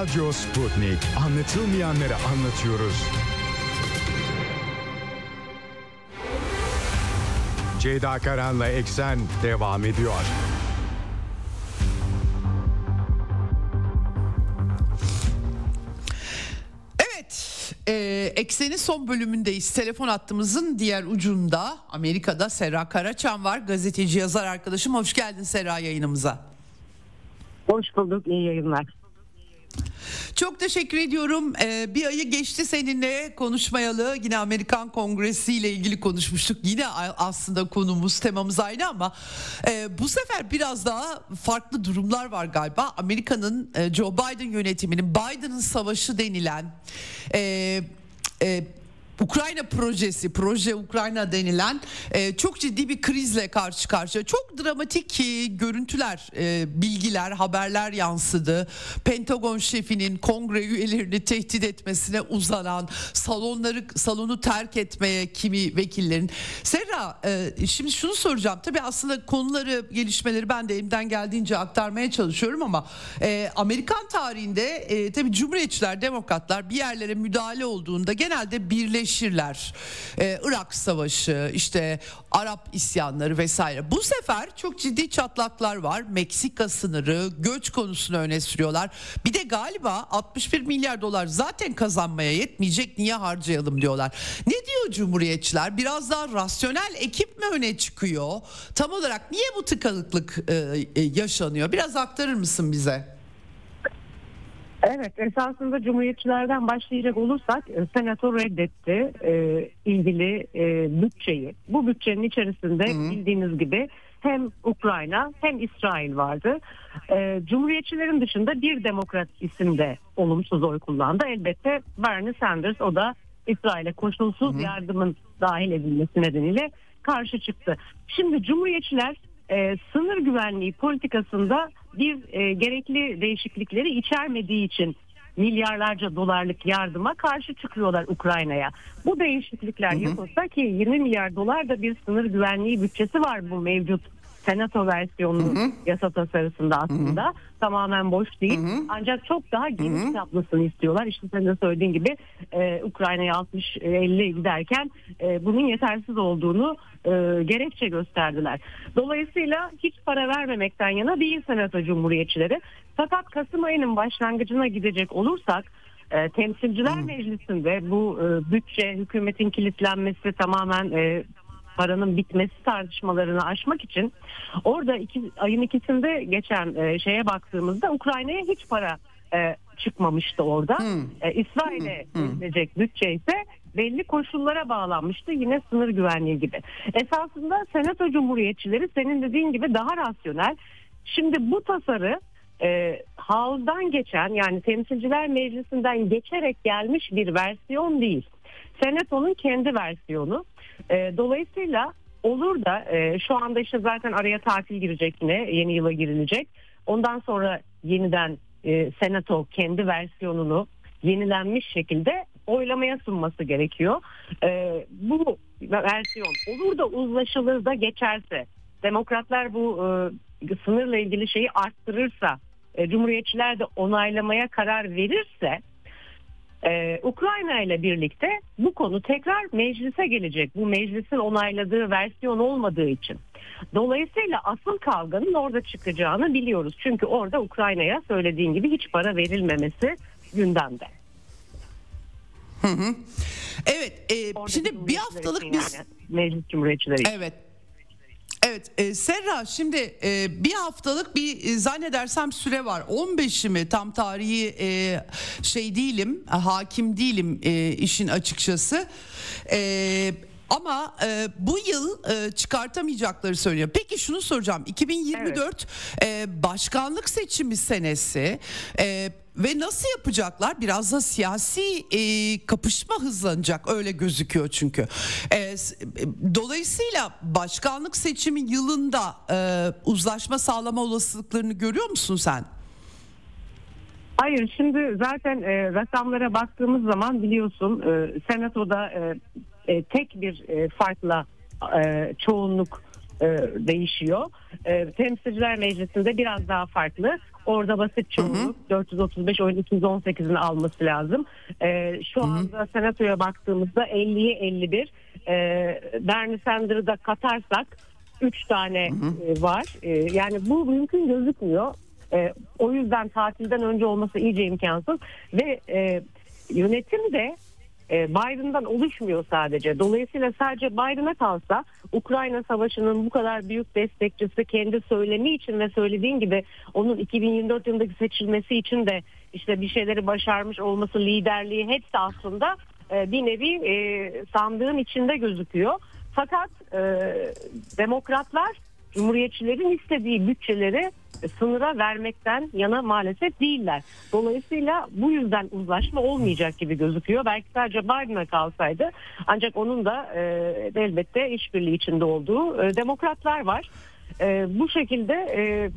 Radyo Sputnik. Anlatılmayanları anlatıyoruz. Ceyda Karan'la Eksen devam ediyor. Evet, e, Eksen'in son bölümündeyiz. Telefon hattımızın diğer ucunda Amerika'da Serra Karaçam var. Gazeteci yazar arkadaşım. Hoş geldin Serra yayınımıza. Hoş bulduk, iyi yayınlar. Çok teşekkür ediyorum. Ee, bir ayı geçti seninle konuşmayalı. Yine Amerikan Kongresi ile ilgili konuşmuştuk. Yine aslında konumuz, temamız aynı ama e, bu sefer biraz daha farklı durumlar var galiba. Amerika'nın e, Joe Biden yönetiminin Biden'ın savaşı denilen e, e, Ukrayna projesi, proje Ukrayna denilen e, çok ciddi bir krizle karşı karşıya. Çok dramatik e, görüntüler, e, bilgiler, haberler yansıdı. Pentagon şefinin kongre üyelerini tehdit etmesine uzanan, salonları salonu terk etmeye kimi vekillerin. Serra, e, şimdi şunu soracağım. Tabii aslında konuları, gelişmeleri ben de elimden geldiğince aktarmaya çalışıyorum ama e, Amerikan tarihinde e, tabii Cumhuriyetçiler, Demokratlar bir yerlere müdahale olduğunda genelde birleşik birleşirler. Ee, Irak Savaşı, işte Arap isyanları vesaire. Bu sefer çok ciddi çatlaklar var. Meksika sınırı, göç konusunu öne sürüyorlar. Bir de galiba 61 milyar dolar zaten kazanmaya yetmeyecek niye harcayalım diyorlar. Ne diyor Cumhuriyetçiler? Biraz daha rasyonel ekip mi öne çıkıyor? Tam olarak niye bu tıkanıklık e, e yaşanıyor? Biraz aktarır mısın bize? Evet esasında cumhuriyetçilerden başlayacak olursak e, senato reddetti e, ilgili e, bütçeyi. Bu bütçenin içerisinde Hı-hı. bildiğiniz gibi hem Ukrayna hem İsrail vardı. E, cumhuriyetçilerin dışında bir demokrat isimde olumsuz oy kullandı. Elbette Bernie Sanders o da İsrail'e koşulsuz Hı-hı. yardımın dahil edilmesi nedeniyle karşı çıktı. Şimdi cumhuriyetçiler e, sınır güvenliği politikasında bir e, gerekli değişiklikleri içermediği için milyarlarca dolarlık yardıma karşı çıkıyorlar Ukrayna'ya. Bu değişiklikler yapılsa ki 20 milyar dolar da bir sınır güvenliği bütçesi var bu mevcut senato versiyonunun hı hı. yasa tasarısında aslında hı hı. tamamen boş değil. Hı hı. Ancak çok daha geniş çaplasını istiyorlar. İşte sen de söylediğin gibi e, Ukrayna'ya 60-50 giderken e, bunun yetersiz olduğunu e, gerekçe gösterdiler. Dolayısıyla hiç para vermemekten yana değil senato cumhuriyetçileri. Fakat Kasım ayının başlangıcına gidecek olursak e, Temsilciler hmm. Meclisi'nde bu e, bütçe hükümetin kilitlenmesi tamamen e, paranın bitmesi tartışmalarını aşmak için orada iki, ayın ikisinde geçen e, şeye baktığımızda Ukrayna'ya hiç para e, çıkmamıştı orada. Hmm. E, İsrail'e hmm. verilecek bütçe ise belli koşullara bağlanmıştı yine sınır güvenliği gibi. Esasında Senato Cumhuriyetçileri senin dediğin gibi daha rasyonel. Şimdi bu tasarı e, Havz'dan geçen yani Temsilciler Meclisi'nden geçerek gelmiş bir versiyon değil. Senato'nun kendi versiyonu. E, dolayısıyla olur da e, şu anda işte zaten araya tatil girecek yine yeni yıla girilecek. Ondan sonra yeniden e, Senato kendi versiyonunu yenilenmiş şekilde oylamaya sunması gerekiyor. E, bu versiyon olur da uzlaşılır da geçerse demokratlar bu e, sınırla ilgili şeyi arttırırsa e, cumhuriyetçiler de onaylamaya karar verirse Ee, Ukrayna ile birlikte bu konu tekrar meclise gelecek. Bu meclisin onayladığı versiyon olmadığı için. Dolayısıyla asıl kavganın orada çıkacağını biliyoruz. Çünkü orada Ukrayna'ya söylediğin gibi hiç para verilmemesi gündemde. Evet, e, şimdi bir haftalık biz yani, meclis cumhuriyetçileri. Evet. Evet e, Serra şimdi e, bir haftalık bir e, zannedersem süre var. 15'i mi? Tam tarihi e, şey değilim hakim değilim e, işin açıkçası. E, ama e, bu yıl e, çıkartamayacakları söylüyor. Peki şunu soracağım. 2024 e, başkanlık seçimi senesi e, ve nasıl yapacaklar? Biraz da siyasi e, kapışma hızlanacak öyle gözüküyor çünkü. E, e, dolayısıyla başkanlık seçimi yılında e, uzlaşma sağlama olasılıklarını görüyor musun sen? Hayır şimdi zaten e, rakamlara baktığımız zaman biliyorsun e, senatoda e, e, tek bir e, farkla e, çoğunluk e, değişiyor. E, temsilciler meclisinde biraz daha farklı. Orada basit çoğunluk 435 oyun 218'ini alması lazım. E, şu anda senatoya baktığımızda 50'ye 51. E, Bernie Sanders'ı da katarsak 3 tane e, var. E, yani bu mümkün gözükmüyor. E, o yüzden tatilden önce olması iyice imkansız ve e, yönetim de e, Biden'dan oluşmuyor sadece. Dolayısıyla sadece Biden'a kalsa Ukrayna Savaşı'nın bu kadar büyük destekçisi kendi söylemi için ve söylediğin gibi onun 2024 yılındaki seçilmesi için de işte bir şeyleri başarmış olması liderliği hepsi aslında e, bir nevi e, sandığın içinde gözüküyor. Fakat e, demokratlar Cumhuriyetçilerin istediği bütçeleri sınıra vermekten yana maalesef değiller. Dolayısıyla bu yüzden uzlaşma olmayacak gibi gözüküyor. Belki sadece Biden'a kalsaydı ancak onun da e, elbette işbirliği içinde olduğu e, demokratlar var. E, bu şekilde e,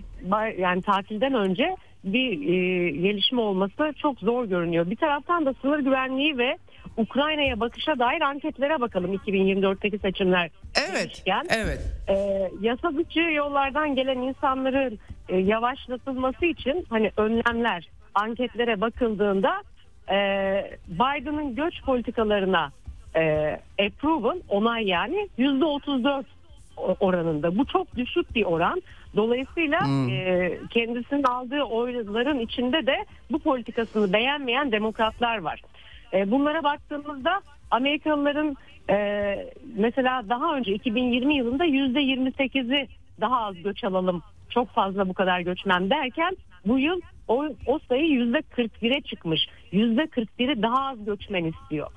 yani tatilden önce bir e, gelişme olması çok zor görünüyor. Bir taraftan da sınır güvenliği ve Ukrayna'ya bakışa dair anketlere bakalım 2024'teki seçimler. Evet. demişken. Evet. Ee, yasa dışı yollardan gelen insanların e, yavaşlatılması için hani önlemler anketlere bakıldığında e, Biden'ın göç politikalarına e, approval onay yani yüzde 34 oranında. Bu çok düşük bir oran. Dolayısıyla e, kendisinin aldığı oyların içinde de bu politikasını beğenmeyen demokratlar var. E, bunlara baktığımızda Amerikalıların e, mesela daha önce 2020 yılında yüzde 28'i daha az göç alalım çok fazla bu kadar göçmen derken bu yıl o, o sayı yüzde 41'e çıkmış. Yüzde 41'i daha az göçmen istiyor.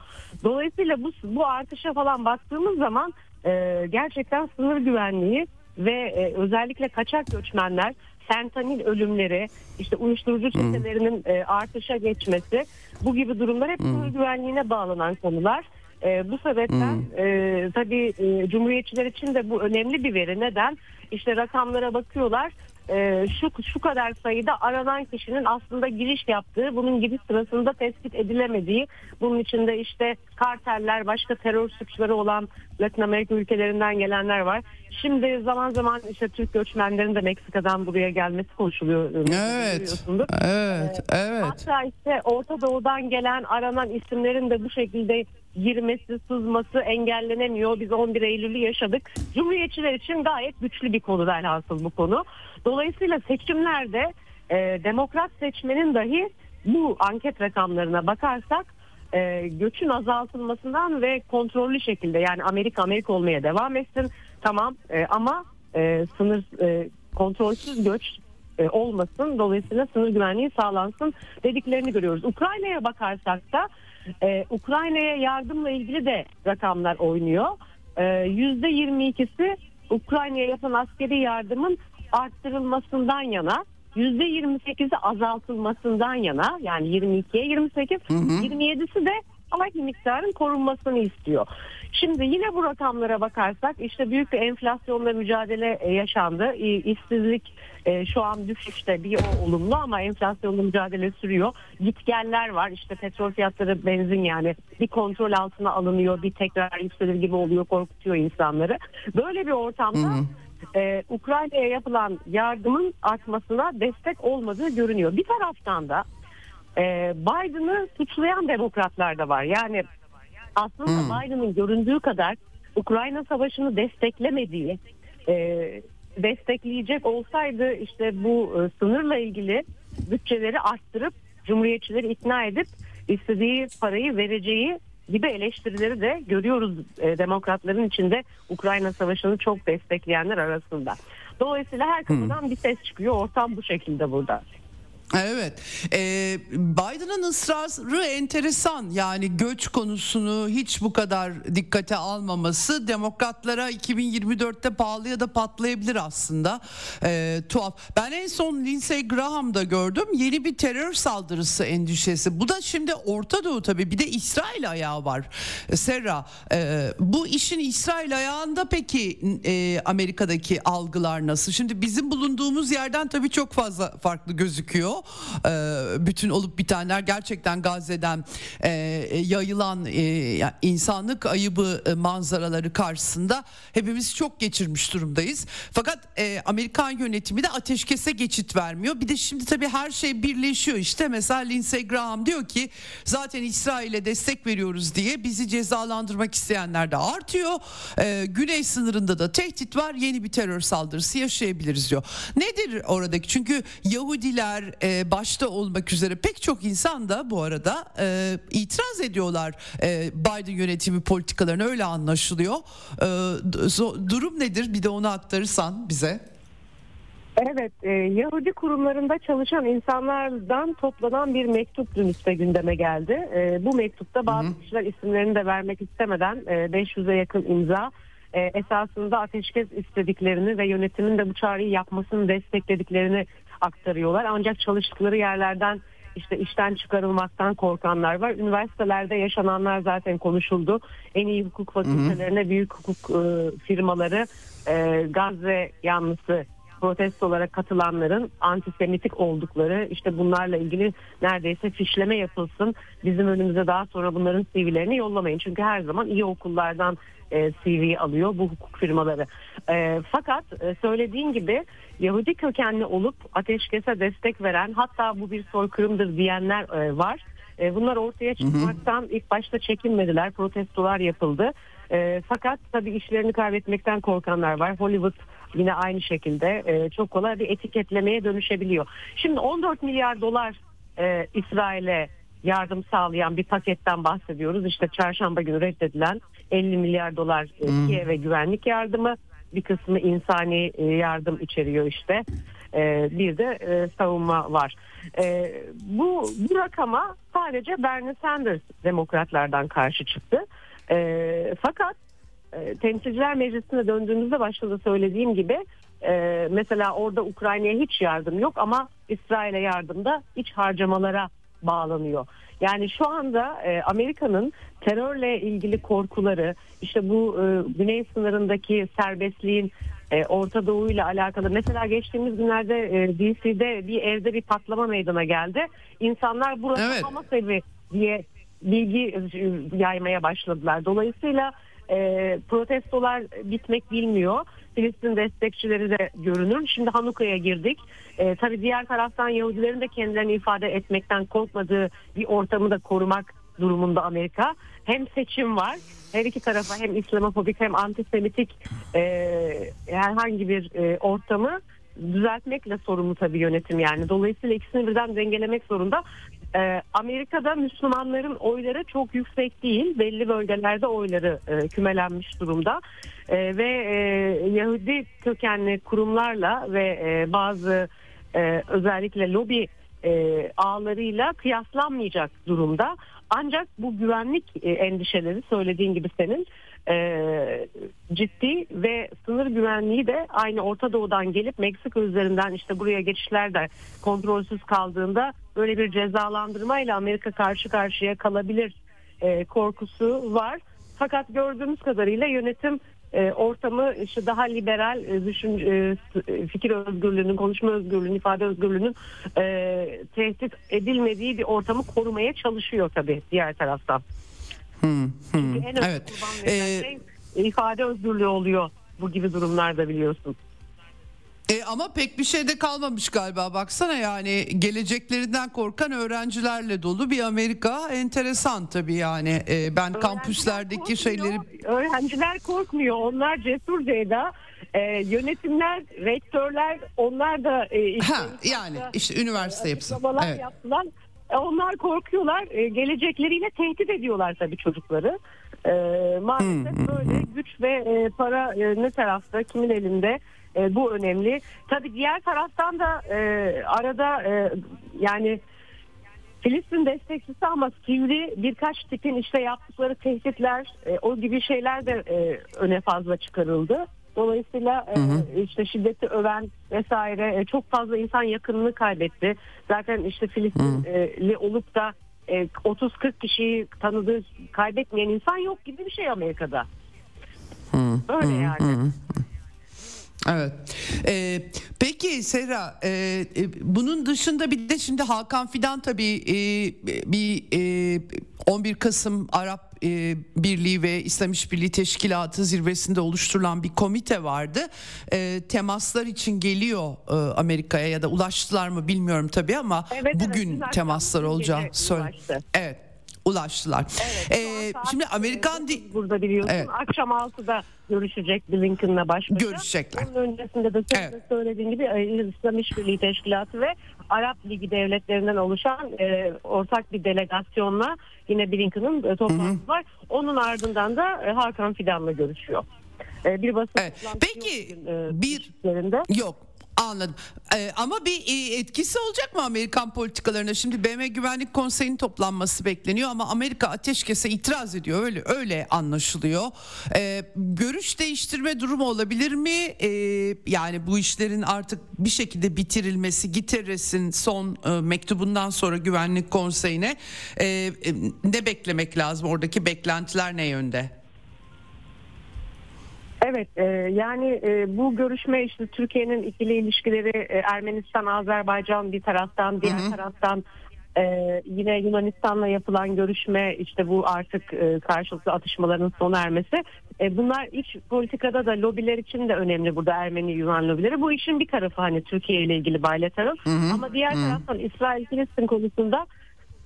Dolayısıyla bu, bu artışa falan baktığımız zaman e, gerçekten sınır güvenliği ve e, özellikle kaçak göçmenler fentanil ölümleri, işte uyuşturucu çetelerinin e, artışa geçmesi bu gibi durumlar hep sınır güvenliğine bağlanan konular. E, bu sebepten e, tabii e, Cumhuriyetçiler için de bu önemli bir veri. Neden? İşte rakamlara bakıyorlar. E, şu şu kadar sayıda aranan kişinin aslında giriş yaptığı, bunun giriş sırasında tespit edilemediği, bunun içinde işte karteller, başka terör suçları olan Latin Amerika ülkelerinden gelenler var. Şimdi zaman zaman işte Türk göçmenlerin de Meksika'dan buraya gelmesi konuşuluyor. Evet. Biliyorsundur. Evet. Evet. Hatta işte Orta Doğu'dan gelen aranan isimlerin de bu şekilde girmesi, sızması engellenemiyor. Biz 11 Eylül'ü yaşadık. Cumhuriyetçiler için gayet güçlü bir konu velhasıl bu konu. Dolayısıyla seçimlerde e, demokrat seçmenin dahi bu anket rakamlarına bakarsak e, göçün azaltılmasından ve kontrollü şekilde yani Amerika Amerika olmaya devam etsin tamam e, ama e, sınır e, kontrolsüz göç e, olmasın. Dolayısıyla sınır güvenliği sağlansın dediklerini görüyoruz. Ukrayna'ya bakarsak da e, Ukrayna'ya yardımla ilgili de rakamlar oynuyor. E, %22'si Ukrayna'ya yapılan askeri yardımın arttırılmasından yana %28'i azaltılmasından yana yani 22'ye 28 27'si de aynı miktarın korunmasını istiyor. Şimdi yine bu rakamlara bakarsak işte büyük bir enflasyonla mücadele e, yaşandı. İ- İşsizlik e, şu an düşüşte bir o olumlu ama enflasyonla mücadele sürüyor. Gitgeller var işte petrol fiyatları benzin yani bir kontrol altına alınıyor bir tekrar yükselir gibi oluyor korkutuyor insanları. Böyle bir ortamda e, Ukrayna'ya yapılan yardımın artmasına destek olmadığı görünüyor. Bir taraftan da e, Biden'ı suçlayan demokratlar da var. Yani aslında Hmm. Biden'ın göründüğü kadar Ukrayna Savaşı'nı desteklemediği, e, destekleyecek olsaydı işte bu e, sınırla ilgili bütçeleri arttırıp Cumhuriyetçileri ikna edip istediği parayı vereceği gibi eleştirileri de görüyoruz e, demokratların içinde Ukrayna Savaşı'nı çok destekleyenler arasında. Dolayısıyla her kapıdan bir ses çıkıyor. Ortam bu şekilde burada. Evet. Ee, Biden'ın ısrarı enteresan. Yani göç konusunu hiç bu kadar dikkate almaması demokratlara 2024'te pahalıya da patlayabilir aslında. Ee, tuhaf. Ben en son Lindsey Graham'da gördüm. Yeni bir terör saldırısı endişesi. Bu da şimdi Orta Doğu tabii. Bir de İsrail ayağı var. Serra, e, bu işin İsrail ayağında peki e, Amerika'daki algılar nasıl? Şimdi bizim bulunduğumuz yerden tabii çok fazla farklı gözüküyor. E, bütün olup bitenler gerçekten Gazze'den e, yayılan e, insanlık ayıbı e, manzaraları karşısında hepimiz çok geçirmiş durumdayız. Fakat e, Amerikan yönetimi de ateşkese geçit vermiyor. Bir de şimdi tabii her şey birleşiyor işte. Mesela Lindsey Graham diyor ki zaten İsrail'e destek veriyoruz diye bizi cezalandırmak isteyenler de artıyor. E, güney sınırında da tehdit var. Yeni bir terör saldırısı yaşayabiliriz diyor. Nedir oradaki? Çünkü Yahudiler e, başta olmak üzere pek çok insan da bu arada e, itiraz ediyorlar e, Biden yönetimi politikalarına öyle anlaşılıyor. E, durum nedir? Bir de onu aktarırsan bize. Evet, e, Yahudi kurumlarında çalışan insanlardan toplanan bir mektup dün işte gündeme geldi. E, bu mektupta bazı kişiler isimlerini de vermek istemeden e, 500'e yakın imza e, esasında ateşkes istediklerini ve yönetimin de bu çağrıyı yapmasını desteklediklerini aktarıyorlar. Ancak çalıştıkları yerlerden işte işten çıkarılmaktan korkanlar var. Üniversitelerde yaşananlar zaten konuşuldu. En iyi hukuk fakültelerine büyük hukuk e, firmaları e, Gazze yanlısı protestolara katılanların antisemitik oldukları işte bunlarla ilgili neredeyse fişleme yapılsın. Bizim önümüze daha sonra bunların CV'lerini yollamayın. Çünkü her zaman iyi okullardan e, CV alıyor bu hukuk firmaları. E, fakat e, söylediğin gibi Yahudi kökenli olup ateşkese destek veren hatta bu bir soykırımdır diyenler e, var. E, bunlar ortaya çıkmaktan ilk başta çekinmediler. Protestolar yapıldı. E, fakat tabii işlerini kaybetmekten korkanlar var. Hollywood yine aynı şekilde e, çok kolay bir etiketlemeye dönüşebiliyor. Şimdi 14 milyar dolar e, İsrail'e yardım sağlayan bir paketten bahsediyoruz. İşte çarşamba günü reddedilen 50 milyar dolar e, Kiev'e güvenlik yardımı bir kısmı insani e, yardım içeriyor işte. E, bir de e, savunma var. E, bu, bu rakama sadece Bernie Sanders demokratlardan karşı çıktı. E, fakat e, Temsilciler Meclisi'ne döndüğümüzde başta da söylediğim gibi e, mesela orada Ukrayna'ya hiç yardım yok ama İsrail'e yardımda iç harcamalara bağlanıyor. Yani şu anda e, Amerika'nın terörle ilgili korkuları işte bu e, güney sınırındaki serbestliğin e, Orta Doğu ile alakalı mesela geçtiğimiz günlerde e, DC'de bir evde bir patlama meydana geldi. İnsanlar burası Evet. Hamas evi diye bilgi yaymaya başladılar. Dolayısıyla e, protestolar bitmek bilmiyor. Filistin destekçileri de görünür. Şimdi Hanuka'ya girdik. E, tabii diğer taraftan Yahudilerin de kendilerini ifade etmekten korkmadığı bir ortamı da korumak durumunda Amerika. Hem seçim var her iki tarafa hem İslamofobik hem antisemitik e, herhangi bir e, ortamı düzeltmekle sorumlu tabii yönetim yani. Dolayısıyla ikisini birden dengelemek zorunda. Ee, Amerika'da Müslümanların oyları çok yüksek değil. Belli bölgelerde oyları e, kümelenmiş durumda. E, ve e, Yahudi kökenli kurumlarla ve e, bazı e, özellikle lobi e, ağlarıyla kıyaslanmayacak durumda. Ancak bu güvenlik e, endişeleri söylediğin gibi senin e, ciddi ve sınır güvenliği de aynı Orta Doğu'dan gelip Meksika üzerinden işte buraya geçişler de kontrolsüz kaldığında böyle bir cezalandırmayla Amerika karşı karşıya kalabilir e, korkusu var. Fakat gördüğümüz kadarıyla yönetim e, ortamı işte daha liberal e, düşün, e, fikir özgürlüğünün, konuşma özgürlüğünün, ifade özgürlüğünün e, tehdit edilmediği bir ortamı korumaya çalışıyor tabii diğer taraftan. Çünkü en önemli Evet. kurban verilen Ee, şey ifade özgürlüğü oluyor bu gibi durumlarda biliyorsun. E ama pek bir şey de kalmamış galiba baksana yani geleceklerinden korkan öğrencilerle dolu bir Amerika enteresan tabii yani e, ben Öğrenciler kampüslerdeki korkmuyor, şeyleri Öğrenciler korkmuyor. Onlar cesur Ceyda. Ee, yönetimler, rektörler onlar da e, işte ha yani işte üniversite yapısı açıklamalar evet. yaptılar. E, onlar korkuyorlar. E, gelecekleriyle tehdit ediyorlar tabii çocukları. E, maalesef Hmm, böyle güç ve e, para e, ne tarafta, kimin elinde e, bu önemli. Tabii diğer taraftan da e, arada e, yani Filistin destekçisi ama sivri birkaç tipin işte yaptıkları tehditler e, o gibi şeyler de e, öne fazla çıkarıldı. Dolayısıyla e, işte şiddeti öven vesaire e, çok fazla insan yakınını kaybetti. Zaten işte Filistinli olup da e, 30-40 kişiyi tanıdığı kaybetmeyen insan yok gibi bir şey Amerika'da. Öyle yani. Evet. Ee, peki Serra, e, e, bunun dışında bir de şimdi Hakan Fidan tabii e, bir e, 11 Kasım Arap e, Birliği ve İslam İşbirliği Teşkilatı zirvesinde oluşturulan bir komite vardı. E, temaslar için geliyor e, Amerika'ya ya da ulaştılar mı bilmiyorum tabii ama Evet, evet, bugün güzel. temaslar olacağı söyle. Evet. Ulaştılar. Evet, Ee, şimdi Amerikan di- burada biliyorsun. Evet. Akşam 6'da görüşecek Blinken'la baş başa. Görüşecekler. Onun öncesinde de senin Evet. söylediğin gibi e, İslam İşbirliği Teşkilatı ve Arap Ligi devletlerinden oluşan e, ortak bir delegasyonla yine Blinken'ın e, toplantısı var. Onun ardından da e, Hakan Fidan'la görüşüyor. E, bir basın Evet. toplantısı Peki, e, bir-. Yok anladım. Ee, ama bir e, etkisi olacak mı Amerikan politikalarına? Şimdi BM Güvenlik Konseyi'nin toplanması bekleniyor ama Amerika ateşkese itiraz ediyor. Öyle öyle anlaşılıyor. Ee, görüş değiştirme durumu olabilir mi? Ee, yani bu işlerin artık bir şekilde bitirilmesi, Giteres'in son e, mektubundan sonra Güvenlik Konseyi'ne e, e, ne beklemek lazım? Oradaki beklentiler ne yönde? Evet e, yani e, bu görüşme işte Türkiye'nin ikili ilişkileri e, Ermenistan, Azerbaycan bir taraftan diğer taraftan e, yine Yunanistan'la yapılan görüşme işte bu artık e, karşılıklı atışmaların sona ermesi. E, bunlar iç politikada da lobiler için de önemli burada Ermeni Yunan lobileri. Bu işin bir tarafı hani Türkiye ile ilgili bilateral ama diğer taraftan İsrail-Filistin konusunda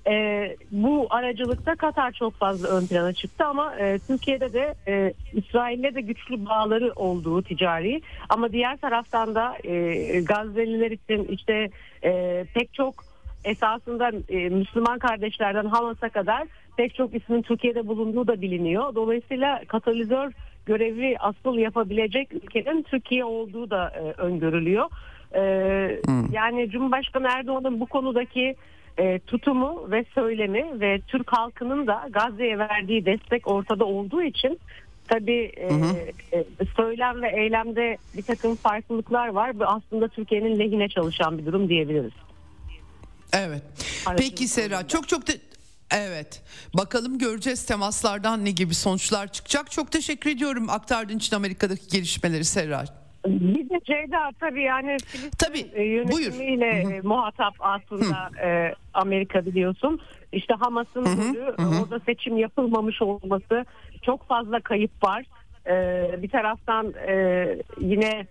e, bu aracılıkta Katar çok fazla ön plana çıktı ama e, Türkiye'de de e, İsrail'le de güçlü bağları olduğu ticari ama diğer taraftan da e, Gazze'liler için işte e, pek çok esasında e, Müslüman kardeşlerden Hamas'a kadar pek çok ismin Türkiye'de bulunduğu da biliniyor. Dolayısıyla katalizör görevi asıl yapabilecek ülkenin Türkiye olduğu da e, öngörülüyor. E, Yani Cumhurbaşkanı Erdoğan'ın bu konudaki e, tutumu ve söylemi ve Türk halkının da Gazze'ye verdiği destek ortada olduğu için tabii e, e, söylem ve eylemde bir takım farklılıklar var. Bu aslında Türkiye'nin lehine çalışan bir durum diyebiliriz. Evet. Peki Serra çok çok de Evet. Bakalım göreceğiz temaslardan ne gibi sonuçlar çıkacak. Çok teşekkür ediyorum aktardığın için Amerika'daki gelişmeleri Serra. Bir de Ceyda tabii yani Filistin Tabii, e, buyur. yönetimiyle e, muhatap aslında e, Amerika biliyorsun. İşte Hamas'ın e, orada seçim yapılmamış olması çok fazla kayıp var. Bir taraftan yine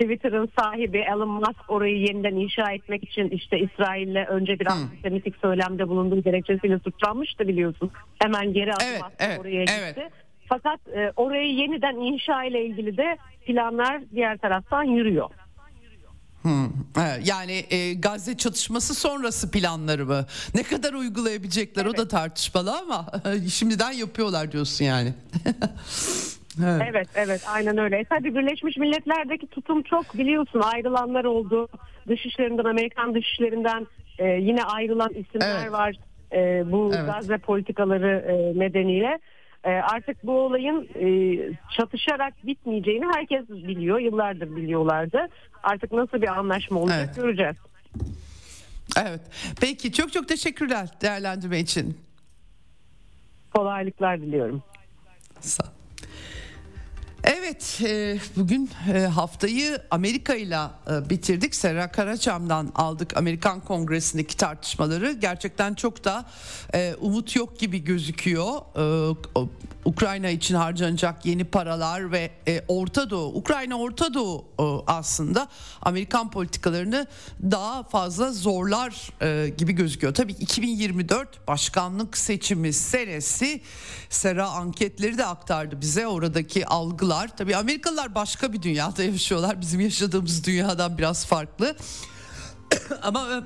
Twitter'ın sahibi Elon Musk orayı yeniden inşa etmek için işte İsrail'le önce bir antisemitik söylemde bulunduğu gerekçesiyle suçlanmıştı biliyorsun. Hemen geri adım Evet, evet, oraya gitti. evet. Fakat e, orayı yeniden inşa ile ilgili de planlar diğer taraftan yürüyor. Evet, Yani e, Gazze çatışması sonrası planları mı? Ne kadar uygulayabilecekler o da tartışmalı ama şimdiden yapıyorlar diyorsun yani. evet. Evet evet aynen öyle. E, tabii Birleşmiş Milletler'deki tutum çok biliyorsun ayrılanlar oldu. Dışişlerinden Amerikan dışişlerinden e, yine ayrılan isimler Evet. var. E, bu Evet. Gazze politikaları e, nedeniyle. E, artık bu olayın e, çatışarak bitmeyeceğini herkes biliyor. Yıllardır biliyorlardı. Artık nasıl bir anlaşma olacak Evet. göreceğiz. Evet. Peki çok çok teşekkürler değerlendirme için. Kolaylıklar diliyorum. Sağ ol. Evet e, bugün e, haftayı Amerika ile e, bitirdik. Serra Karaçam'dan aldık Amerikan Kongresi'ndeki tartışmaları. Gerçekten çok da umut yok gibi gözüküyor. Ukrayna için harcanacak yeni paralar ve Orta Doğu, Ukrayna Orta Doğu aslında Amerikan politikalarını daha fazla zorlar gibi gözüküyor. Tabii 2024 başkanlık seçimi senesi Serra anketleri de aktardı bize oradaki algılar tabii Amerikalılar başka bir dünyada yaşıyorlar. Bizim yaşadığımız dünyadan biraz farklı. Ama e,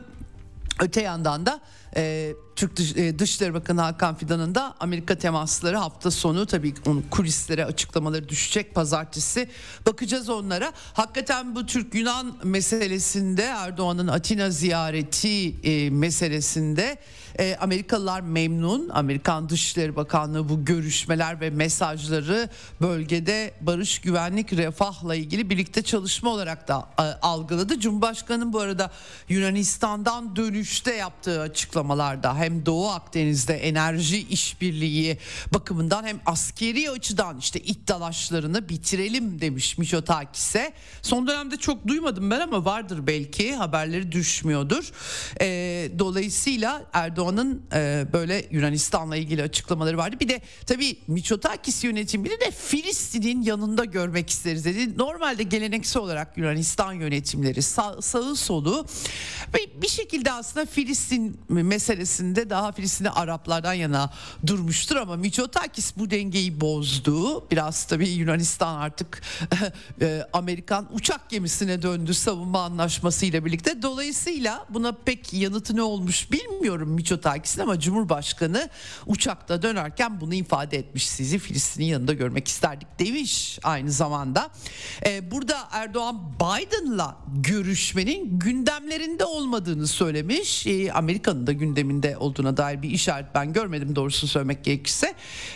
öte yandan da e, Türk Dış, e, Dışişleri Bakanı Hakan Fidan'ın da Amerika temasları hafta sonu tabii onun kulislere açıklamaları düşecek pazartesi. Bakacağız onlara. Hakikaten bu Türk-Yunan meselesinde Erdoğan'ın Atina ziyareti e, meselesinde e, Amerikalılar memnun. Amerikan Dışişleri Bakanlığı bu görüşmeler ve mesajları bölgede barış, güvenlik, refahla ilgili birlikte çalışma olarak da e, algıladı. Cumhurbaşkanı'nın bu arada Yunanistan'dan dönüşte yaptığı açıklamalarda hem Doğu Akdeniz'de enerji işbirliği bakımından hem askeri açıdan işte iddialaşlarını bitirelim demiş Miçotakis'e. Son dönemde çok duymadım ben ama vardır belki haberleri düşmüyordur. E, dolayısıyla Erdoğan Erdoğan'ın e, böyle Yunanistan'la ilgili açıklamaları vardı. Bir de tabii Miçotakis yönetimini de Filistin'in yanında görmek isteriz dedi. Normalde geleneksel olarak Yunanistan yönetimleri sağ, sağı solu ve bir şekilde aslında Filistin meselesinde daha Filistin'i Araplardan yana durmuştur ama Miçotakis bu dengeyi bozdu. Biraz tabii Yunanistan artık e, Amerikan uçak gemisine döndü savunma anlaşması ile birlikte. Dolayısıyla buna pek yanıtı ne olmuş bilmiyorum Miçotakis Mitsotakis'in ama Cumhurbaşkanı uçakta dönerken bunu ifade etmiş. Sizi Filistin'in yanında görmek isterdik demiş aynı zamanda. Ee, burada Erdoğan Biden'la görüşmenin gündemlerinde olmadığını söylemiş. Ee, Amerika'nın da gündeminde olduğuna dair bir işaret ben görmedim doğrusu söylemek gerekirse.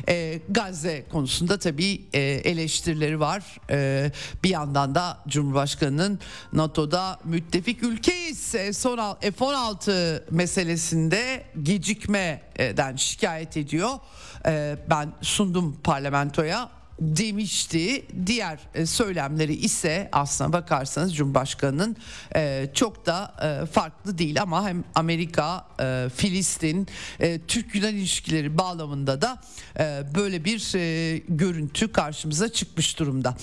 Ee, Gazze konusunda tabii e, eleştirileri var. Ee, bir yandan da Cumhurbaşkanı'nın NATO'da müttefik ülkeyiz. E, son F-16 meselesinde gecikmeden şikayet ediyor. Ee, ben sundum parlamentoya demişti. Diğer e, söylemleri ise aslına bakarsanız Cumhurbaşkanı'nın e, çok da e, farklı değil ama hem Amerika, Filistin, Türk-Yunan ilişkileri bağlamında da böyle bir görüntü karşımıza çıkmış durumda.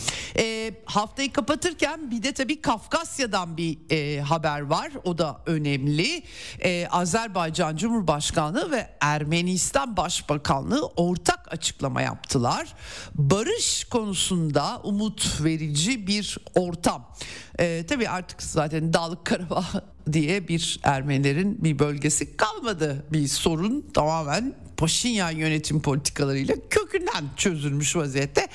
Haftayı kapatırken bir de tabii Kafkasya'dan bir haber var. O da önemli. Azerbaycan Cumhurbaşkanlığı ve Ermenistan Başbakanlığı ortak açıklama yaptılar. Barış barış konusunda umut verici bir ortam. Ee, tabii artık zaten Dağlık Karabağ diye bir Ermenilerin bir bölgesi kalmadı. Bir sorun tamamen Paşinyan yönetim politikalarıyla kökünden çözülmüş vaziyette.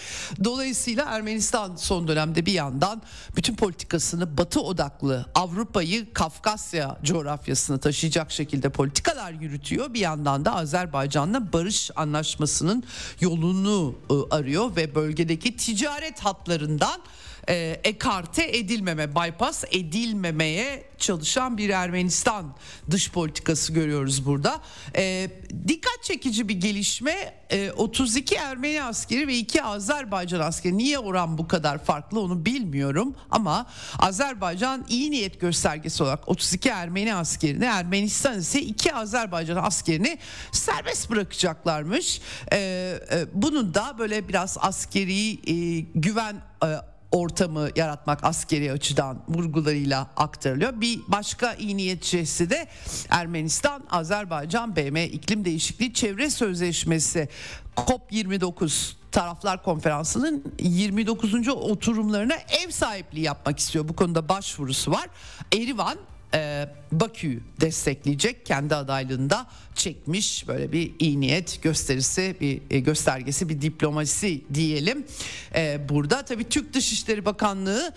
Dolayısıyla Ermenistan son dönemde bir yandan bütün politikasını batı odaklı Avrupa'yı Kafkasya coğrafyasına taşıyacak şekilde politikalar yürütüyor. Bir yandan da Azerbaycan'la barış anlaşmasının yolunu ıı, arıyor ve bölgedeki ticaret hatlarından e, ekarte edilmeme, bypass edilmemeye çalışan bir Ermenistan dış politikası görüyoruz burada. E, dikkat çekici bir gelişme e, 32 Ermeni askeri ve 2 Azerbaycan askeri. Niye oran bu kadar farklı onu bilmiyorum ama Azerbaycan iyi niyet göstergesi olarak 32 Ermeni askerini Ermenistan ise 2 Azerbaycan askerini serbest bırakacaklarmış. E, e, bunun da böyle biraz askeri e, güven e, ortamı yaratmak askeri açıdan vurgularıyla aktarılıyor. Bir başka iyi niyetçisi de Ermenistan, Azerbaycan, BM İklim Değişikliği Çevre Sözleşmesi COP29 Taraflar Konferansı'nın 29. oturumlarına ev sahipliği yapmak istiyor. Bu konuda başvurusu var. Erivan e, Bakü'yü destekleyecek. Kendi adaylığında çekmiş böyle bir iyi niyet gösterisi bir e, göstergesi bir diplomasi diyelim. E, burada tabii Türk Dışişleri Bakanlığı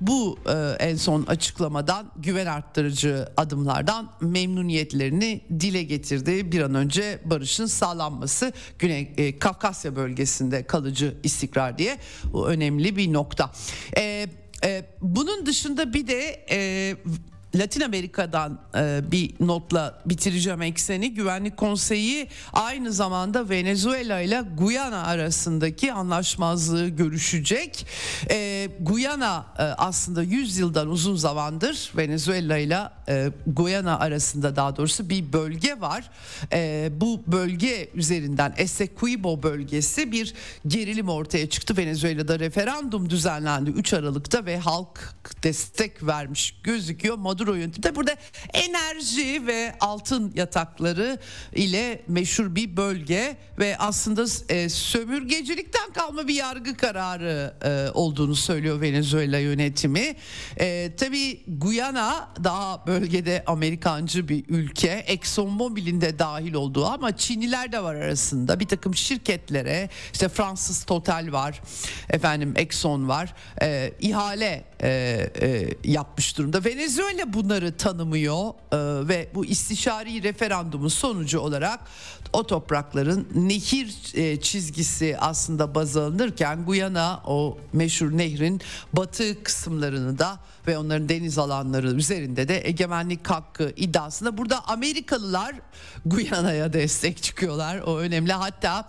bu, e, en son açıklamadan güven arttırıcı adımlardan memnuniyetlerini dile getirdi. Bir an önce barışın sağlanması Güney e, Kafkasya bölgesinde kalıcı istikrar diye bu önemli bir nokta. E, e, bunun dışında bir de e, Latin Amerika'dan e, bir notla bitireceğim ekseni. Güvenlik Konseyi aynı zamanda Venezuela ile Guyana arasındaki anlaşmazlığı görüşecek. E, Guyana e, aslında 100 yıldan uzun zamandır Venezuela ile Guyana arasında daha doğrusu bir bölge var. Bu bölge üzerinden Essequibo bölgesi bir gerilim ortaya çıktı. Venezuela'da referandum düzenlendi 3 Aralık'ta ve halk destek vermiş gözüküyor. Maduro yönetimde burada enerji ve altın yatakları ile meşhur bir bölge ve aslında e, sömürgecilikten kalma bir yargı kararı e, olduğunu söylüyor Venezuela yönetimi. E, tabii Guyana daha bölgede Amerikancı bir ülke. ExxonMobil'in de dahil olduğu ama Çinliler de var arasında. Bir takım şirketlere işte Fransız Total var, efendim Exxon var. E, ihale e, e, yapmış durumda. Venezuela bunları tanımıyor e, ve bu istişari referandumun sonucu olarak o toprakların nehir e, çizgisi aslında baz alınırken Guyana o meşhur nehrin batı kısımlarını da ve onların deniz alanları üzerinde de egemenlik hakkı iddiasında burada Amerikalılar Guyana'ya destek çıkıyorlar. O önemli. Hatta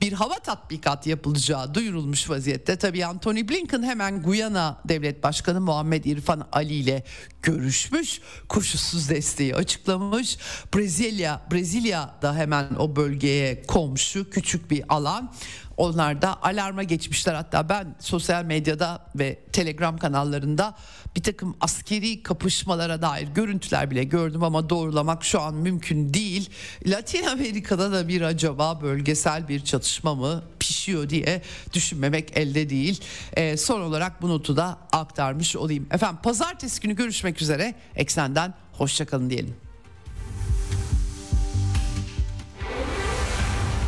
bir hava tatbikat yapılacağı duyurulmuş vaziyette. Tabii Anthony Blinken hemen Guyana Devlet Başkanı Muhammed İrfan Ali ile görüşmüş. Koşulsuz desteği açıklamış. Brezilya Brezilya da hemen o bölgeye komşu küçük bir alan. Onlar da alarma geçmişler hatta ben sosyal medyada ve telegram kanallarında bir takım askeri kapışmalara dair görüntüler bile gördüm ama doğrulamak şu an mümkün değil. Latin Amerika'da da bir acaba bölgesel bir çatışma mı pişiyor diye düşünmemek elde değil. Ee, son olarak bu notu da aktarmış olayım. Efendim pazartesi günü görüşmek üzere. Eksenden hoşçakalın diyelim.